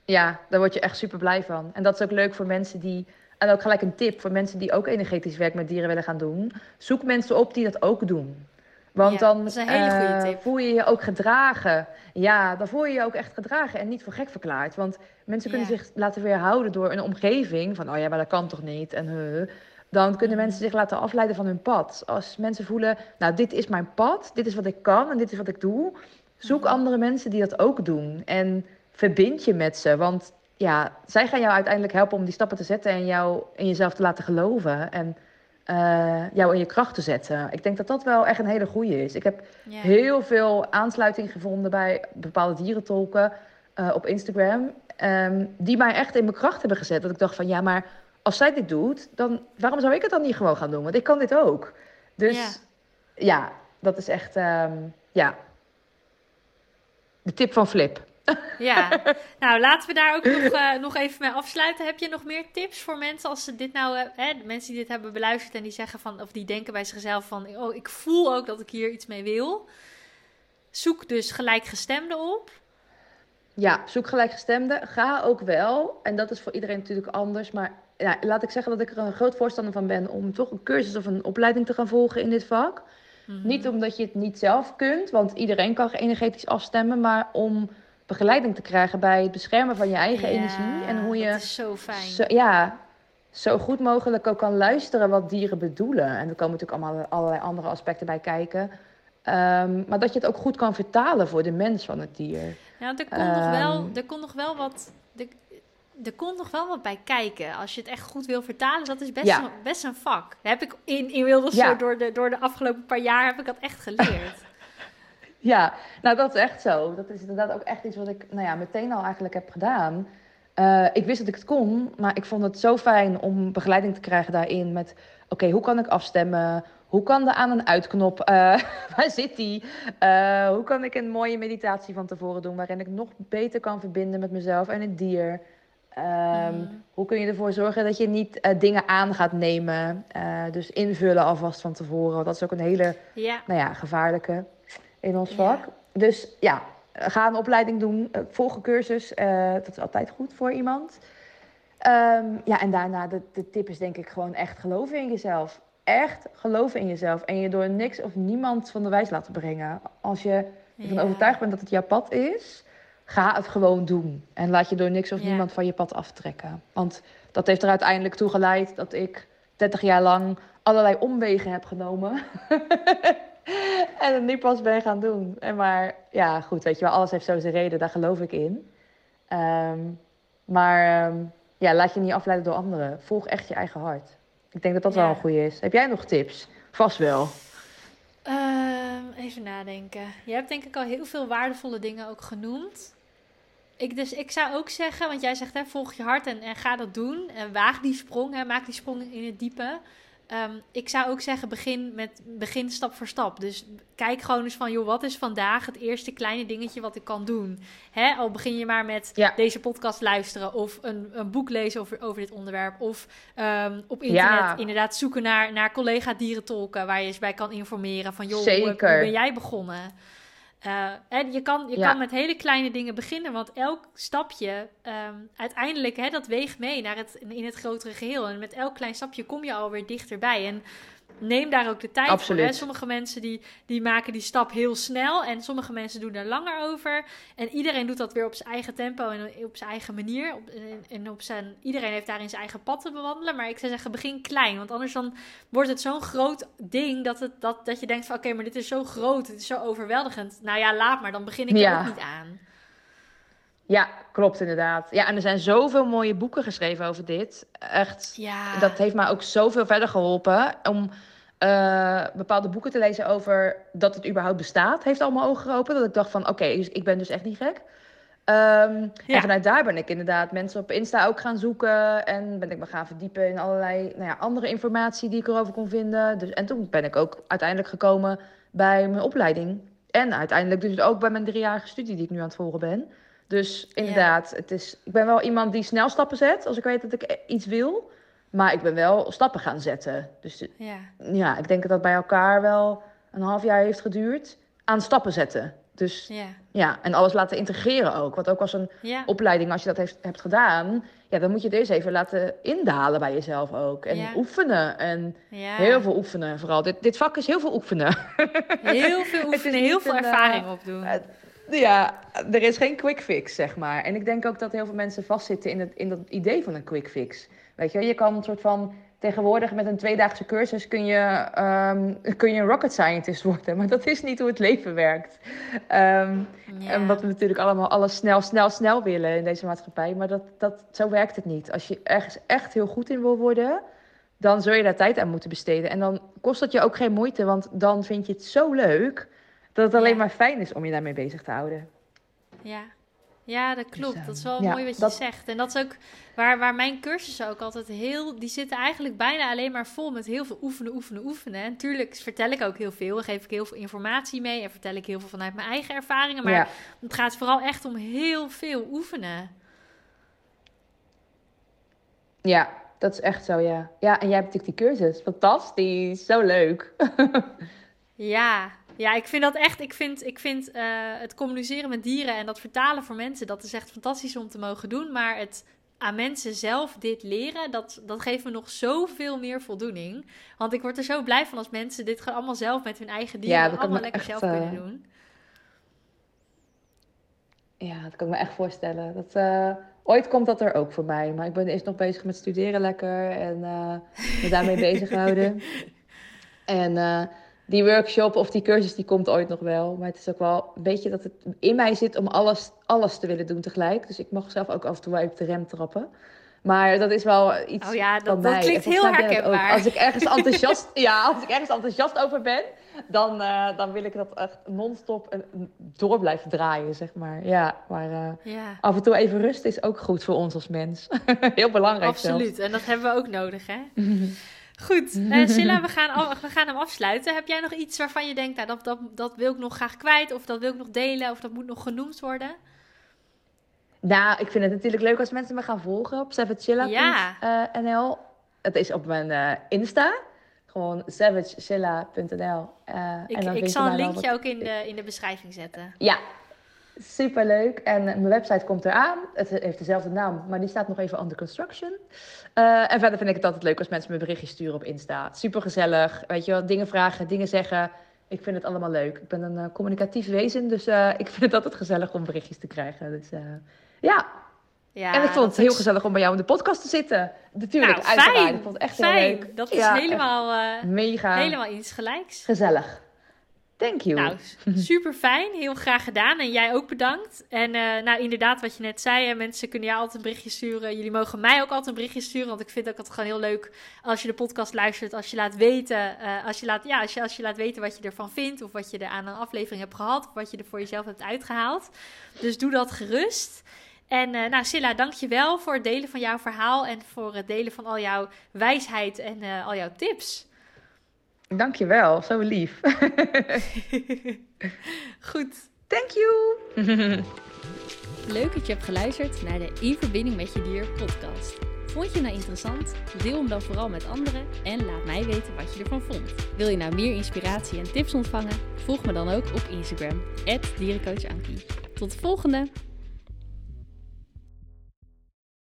Ja, daar word je echt super blij van. En dat is ook leuk voor mensen die en ook gelijk een tip voor mensen die ook energetisch werk met dieren willen gaan doen. Zoek mensen op die dat ook doen. Want dan dat is een hele goede tip. voel je je ook gedragen. Ja, dan voel je je ook echt gedragen en niet voor gek verklaard. Want mensen kunnen Ja. zich laten weerhouden door een omgeving van, oh ja, maar dat kan toch niet? En huh. dan kunnen Mhm. mensen zich laten afleiden van hun pad. Als mensen voelen, nou, dit is mijn pad, dit is wat ik kan en dit is wat ik doe. Zoek Mhm. andere mensen die dat ook doen. En verbind je met ze. Want ja, zij gaan jou uiteindelijk helpen om die stappen te zetten en jou in jezelf te laten geloven. En eh, jou in je kracht te zetten. Ik denk dat dat wel echt een hele goede is. Ik heb heel veel aansluiting gevonden bij bepaalde dierentolken eh, op Instagram. ehm, die mij echt in mijn kracht hebben gezet. Dat ik dacht van ja, maar als zij dit doet, dan waarom zou ik het dan niet gewoon gaan doen? Want ik kan dit ook. Dus Ja. ja, dat is echt ehm, ja. De tip van Flip. Ja, nou laten we daar ook nog, eh, nog even mee afsluiten. Heb je nog meer tips voor mensen als ze dit nou, eh, hè, de mensen die dit hebben beluisterd en die zeggen van, of die denken bij zichzelf van, oh, ik voel ook dat ik hier iets mee wil. Zoek dus gelijkgestemden op. Ja, zoek gelijkgestemden. Ga ook wel, en dat is voor iedereen natuurlijk anders, maar ja, laat ik zeggen dat ik er een groot voorstander van ben om toch een cursus of een opleiding te gaan volgen in dit vak. Mhm. Niet omdat je het niet zelf kunt, want iedereen kan energetisch afstemmen, maar om begeleiding te krijgen bij het beschermen van je eigen Ja, energie en hoe je Dat is zo fijn. zo, ja, zo goed mogelijk ook kan luisteren wat dieren bedoelen. En er komen natuurlijk allemaal allerlei andere aspecten bij kijken. Ehm, maar dat je het ook goed kan vertalen voor de mens van het dier. Ja, er komt, nog wel, Ehm. er komt nog wel wat. Er, er komt nog wel wat bij kijken. Als je het echt goed wil vertalen, dat is best, Ja. een, best een vak. Heb ik in, Ja. zo door de, door de afgelopen paar jaar heb ik dat echt geleerd. Ja, nou dat is echt zo. Dat is inderdaad ook echt iets wat ik nou ja, meteen al eigenlijk heb gedaan. Eh, ik wist dat ik het kon, maar ik vond het zo fijn om begeleiding te krijgen daarin met... Oké, hoe kan ik afstemmen? Hoe kan de aan- en uitknop? eh waar zit die? Eh, hoe kan ik een mooie meditatie van tevoren doen... waarin ik nog beter kan verbinden met mezelf en het dier? Ehm, Mhm. Hoe kun je ervoor zorgen dat je niet dingen aan gaat nemen? Dus invullen alvast van tevoren. Want dat is ook een hele Ja, nou ja, gevaarlijke in ons Ja. vak. Dus ja, ga een opleiding doen, eh, volg een cursus. eh, dat is altijd goed voor iemand. Ehm, ja, en daarna de, de tip is denk ik gewoon echt geloven in jezelf. Echt geloven in jezelf. En je door niks of niemand van de wijs laten brengen. Als je ervan Ja. overtuigd bent dat het jouw pad is, ga het gewoon doen. En laat je door niks of Ja. niemand van je pad aftrekken. Want dat heeft er uiteindelijk toe geleid dat ik 30 jaar lang allerlei omwegen heb genomen. en het nu pas ben gaan doen. En maar ja, goed, weet je wel, alles heeft zo zijn reden, daar geloof ik in. Ehm, maar ehm, ja, laat je niet afleiden door anderen. Volg echt je eigen hart. Ik denk dat dat wel een goede is. Heb jij nog tips? Vast wel. Ehm, even nadenken. Je hebt denk ik al heel veel waardevolle dingen ook genoemd. Ik, dus ik zou ook zeggen, want jij zegt hè, volg je hart en, en ga dat doen. En waag die sprong, hè, maak die sprong in het diepe. Ehm, ik zou ook zeggen, begin, met, begin stap voor stap. Dus kijk gewoon eens van, joh, wat is vandaag het eerste kleine dingetje wat ik kan doen? Hè, al begin je maar met Ja. deze podcast luisteren of een, een boek lezen over, over dit onderwerp. Of ehm, op internet Ja. inderdaad zoeken naar, naar collega dierentolken waar je eens bij kan informeren van, joh, Zeker. hoe ben jij begonnen? Eh, en je kan, je Ja. kan met hele kleine dingen beginnen, want elk stapje ehm, uiteindelijk, hè, dat weegt mee naar het, in het grotere geheel. En met elk klein stapje kom je alweer dichterbij. En neem daar ook de tijd voor. Hè. Sommige mensen die, die maken die stap heel snel en sommige mensen doen er langer over. En iedereen doet dat weer op zijn eigen tempo en op zijn eigen manier. Op, en, en op zijn, iedereen heeft daarin zijn eigen pad te bewandelen. Maar ik zou zeggen, begin klein, want anders dan wordt het zo'n groot ding dat, het, dat, dat je denkt van oké, maar dit is zo groot, het is zo overweldigend. Nou ja, laat maar, dan begin ik er ook niet aan. Ja, klopt inderdaad. Ja, en er zijn zoveel mooie boeken geschreven over dit. Echt, Ja, dat heeft mij ook zoveel verder geholpen om eh, bepaalde boeken te lezen over dat het überhaupt bestaat. Heeft allemaal ogen geopend. Dat ik dacht van, oké, dus ik ben dus echt niet gek. Ehm, Ja. En vanuit daar ben ik inderdaad mensen op Insta ook gaan zoeken. En ben ik me gaan verdiepen in allerlei nou ja, andere informatie die ik erover kon vinden. Dus, en toen ben ik ook uiteindelijk gekomen bij mijn opleiding. En uiteindelijk dus ook bij mijn driejarige studie die ik nu aan het volgen ben. Dus inderdaad, het is, ik ben wel iemand die snel stappen zet als ik weet dat ik e- iets wil. Maar ik ben wel stappen gaan zetten. Dus ja. ja, ik denk dat dat bij elkaar wel een half jaar heeft geduurd. Aan stappen zetten. Dus ja. ja, en alles laten integreren ook. Want ook als een opleiding, als je dat heeft, hebt gedaan, ja, dan moet je deze even laten indalen bij jezelf ook. En oefenen. En heel veel oefenen vooral. Dit, dit vak is heel veel oefenen. Heel veel oefenen, heel veel eh, ervaring opdoen. Ja, er is geen quick fix, zeg maar. En ik denk ook dat heel veel mensen vastzitten in, het, in dat idee van een quick fix. Weet je, je kan een soort van Tegenwoordig met een tweedaagse cursus kun je, um, kun je een rocket scientist worden. Maar dat is niet hoe het leven werkt. Um, En wat we natuurlijk allemaal alles snel, snel, snel willen in deze maatschappij. Maar dat, dat, zo werkt het niet. Als je ergens echt heel goed in wil worden, dan zul je daar tijd aan moeten besteden. En dan kost het je ook geen moeite, want dan vind je het zo leuk dat het alleen maar fijn is om je daarmee bezig te houden. Ja, ja, dat klopt. Dus, dat is wel mooi wat je zegt. En dat is ook waar, waar mijn cursussen ook altijd heel... Die zitten eigenlijk bijna alleen maar vol met heel veel oefenen, oefenen, oefenen. En natuurlijk vertel ik ook heel veel. En geef ik heel veel informatie mee. En vertel ik heel veel vanuit mijn eigen ervaringen. Maar het gaat vooral echt om heel veel oefenen. Ja, dat is echt zo, ja. Ja, en jij hebt natuurlijk die cursus. Fantastisch. Zo leuk. ja, ja, ik vind dat echt. Ik vind, ik vind uh, het communiceren met dieren en dat vertalen voor mensen, dat is echt fantastisch om te mogen doen. Maar het aan mensen zelf dit leren, dat, dat geeft me nog zoveel meer voldoening. Want ik word er zo blij van als mensen dit gewoon allemaal zelf met hun eigen dieren ja, allemaal lekker zelf kunnen eh, doen. Ja, dat kan ik me echt voorstellen. Dat, uh, ooit komt dat er ook voor mij. Maar ik ben eerst nog bezig met studeren lekker en uh, me daarmee bezighouden. En die workshop of die cursus die komt ooit nog wel. Maar het is ook wel een beetje dat het in mij zit om alles, alles te willen doen tegelijk. Dus ik mag zelf ook af en toe wel op de rem trappen. Maar dat is wel iets oh ja, dat, dat klinkt heel herkenbaar. Als ik ergens enthousiast, ja, als ik ergens enthousiast over ben, dan, uh, dan wil ik dat echt non-stop door blijven draaien, zeg maar. Ja, maar uh, ja. af en toe even rust is ook goed voor ons als mens. heel belangrijk Absoluut, en dat hebben we ook nodig, hè? Goed, uh, Silla, we gaan, we gaan hem afsluiten. Heb jij nog iets waarvan je denkt, nou, dat, dat, dat wil ik nog graag kwijt, of dat wil ik nog delen, of dat moet nog genoemd worden? Nou, ik vind het natuurlijk leuk als mensen me gaan volgen op savagechilla.nl. Ja. Uh, het is op mijn uh, Insta. Gewoon savagechilla.nl. Uh, ik, ik zal een linkje ook in de, in de beschrijving zetten. Ja, Super leuk. En mijn website komt eraan. Het heeft dezelfde naam, maar die staat nog even under construction. Uh, en verder vind ik het altijd leuk als mensen me berichtjes sturen op Insta. Super gezellig. Weet je wel, dingen vragen, dingen zeggen. Ik vind het allemaal leuk. Ik ben een uh, communicatief wezen, dus uh, ik vind het altijd gezellig om berichtjes te krijgen. Dus ja. ja. En ik vond het heel gezellig om bij jou in de podcast te zitten. Natuurlijk, nou, uiteraard. Ik vond het echt fijn. heel leuk. Dat is helemaal, mega. helemaal iets gelijks. Gezellig. Thank you. Nou, super fijn. Heel graag gedaan. En jij ook bedankt. En uh, nou, inderdaad, wat je net zei, mensen kunnen jou altijd een berichtje sturen. Jullie mogen mij ook altijd een berichtje sturen. Want ik vind ook altijd gewoon heel leuk als je de podcast luistert. Als je laat weten, uh, als je laat, ja, als je, als je laat weten wat je ervan vindt. Of wat je er aan een aflevering hebt gehad. Of wat je er voor jezelf hebt uitgehaald. Dus doe dat gerust. En uh, nou, Silla, dank je wel voor het delen van jouw verhaal. En voor het delen van al jouw wijsheid en al jouw tips. Dankjewel, zo lief. Goed. Thank you. Leuk dat je hebt geluisterd naar de In Verbinding met Je Dier podcast. Vond je nou interessant? Deel hem dan vooral met anderen en laat mij weten wat je ervan vond. Wil je nou meer inspiratie en tips ontvangen? Volg me dan ook op Instagram, dierencoachankie. Tot de volgende!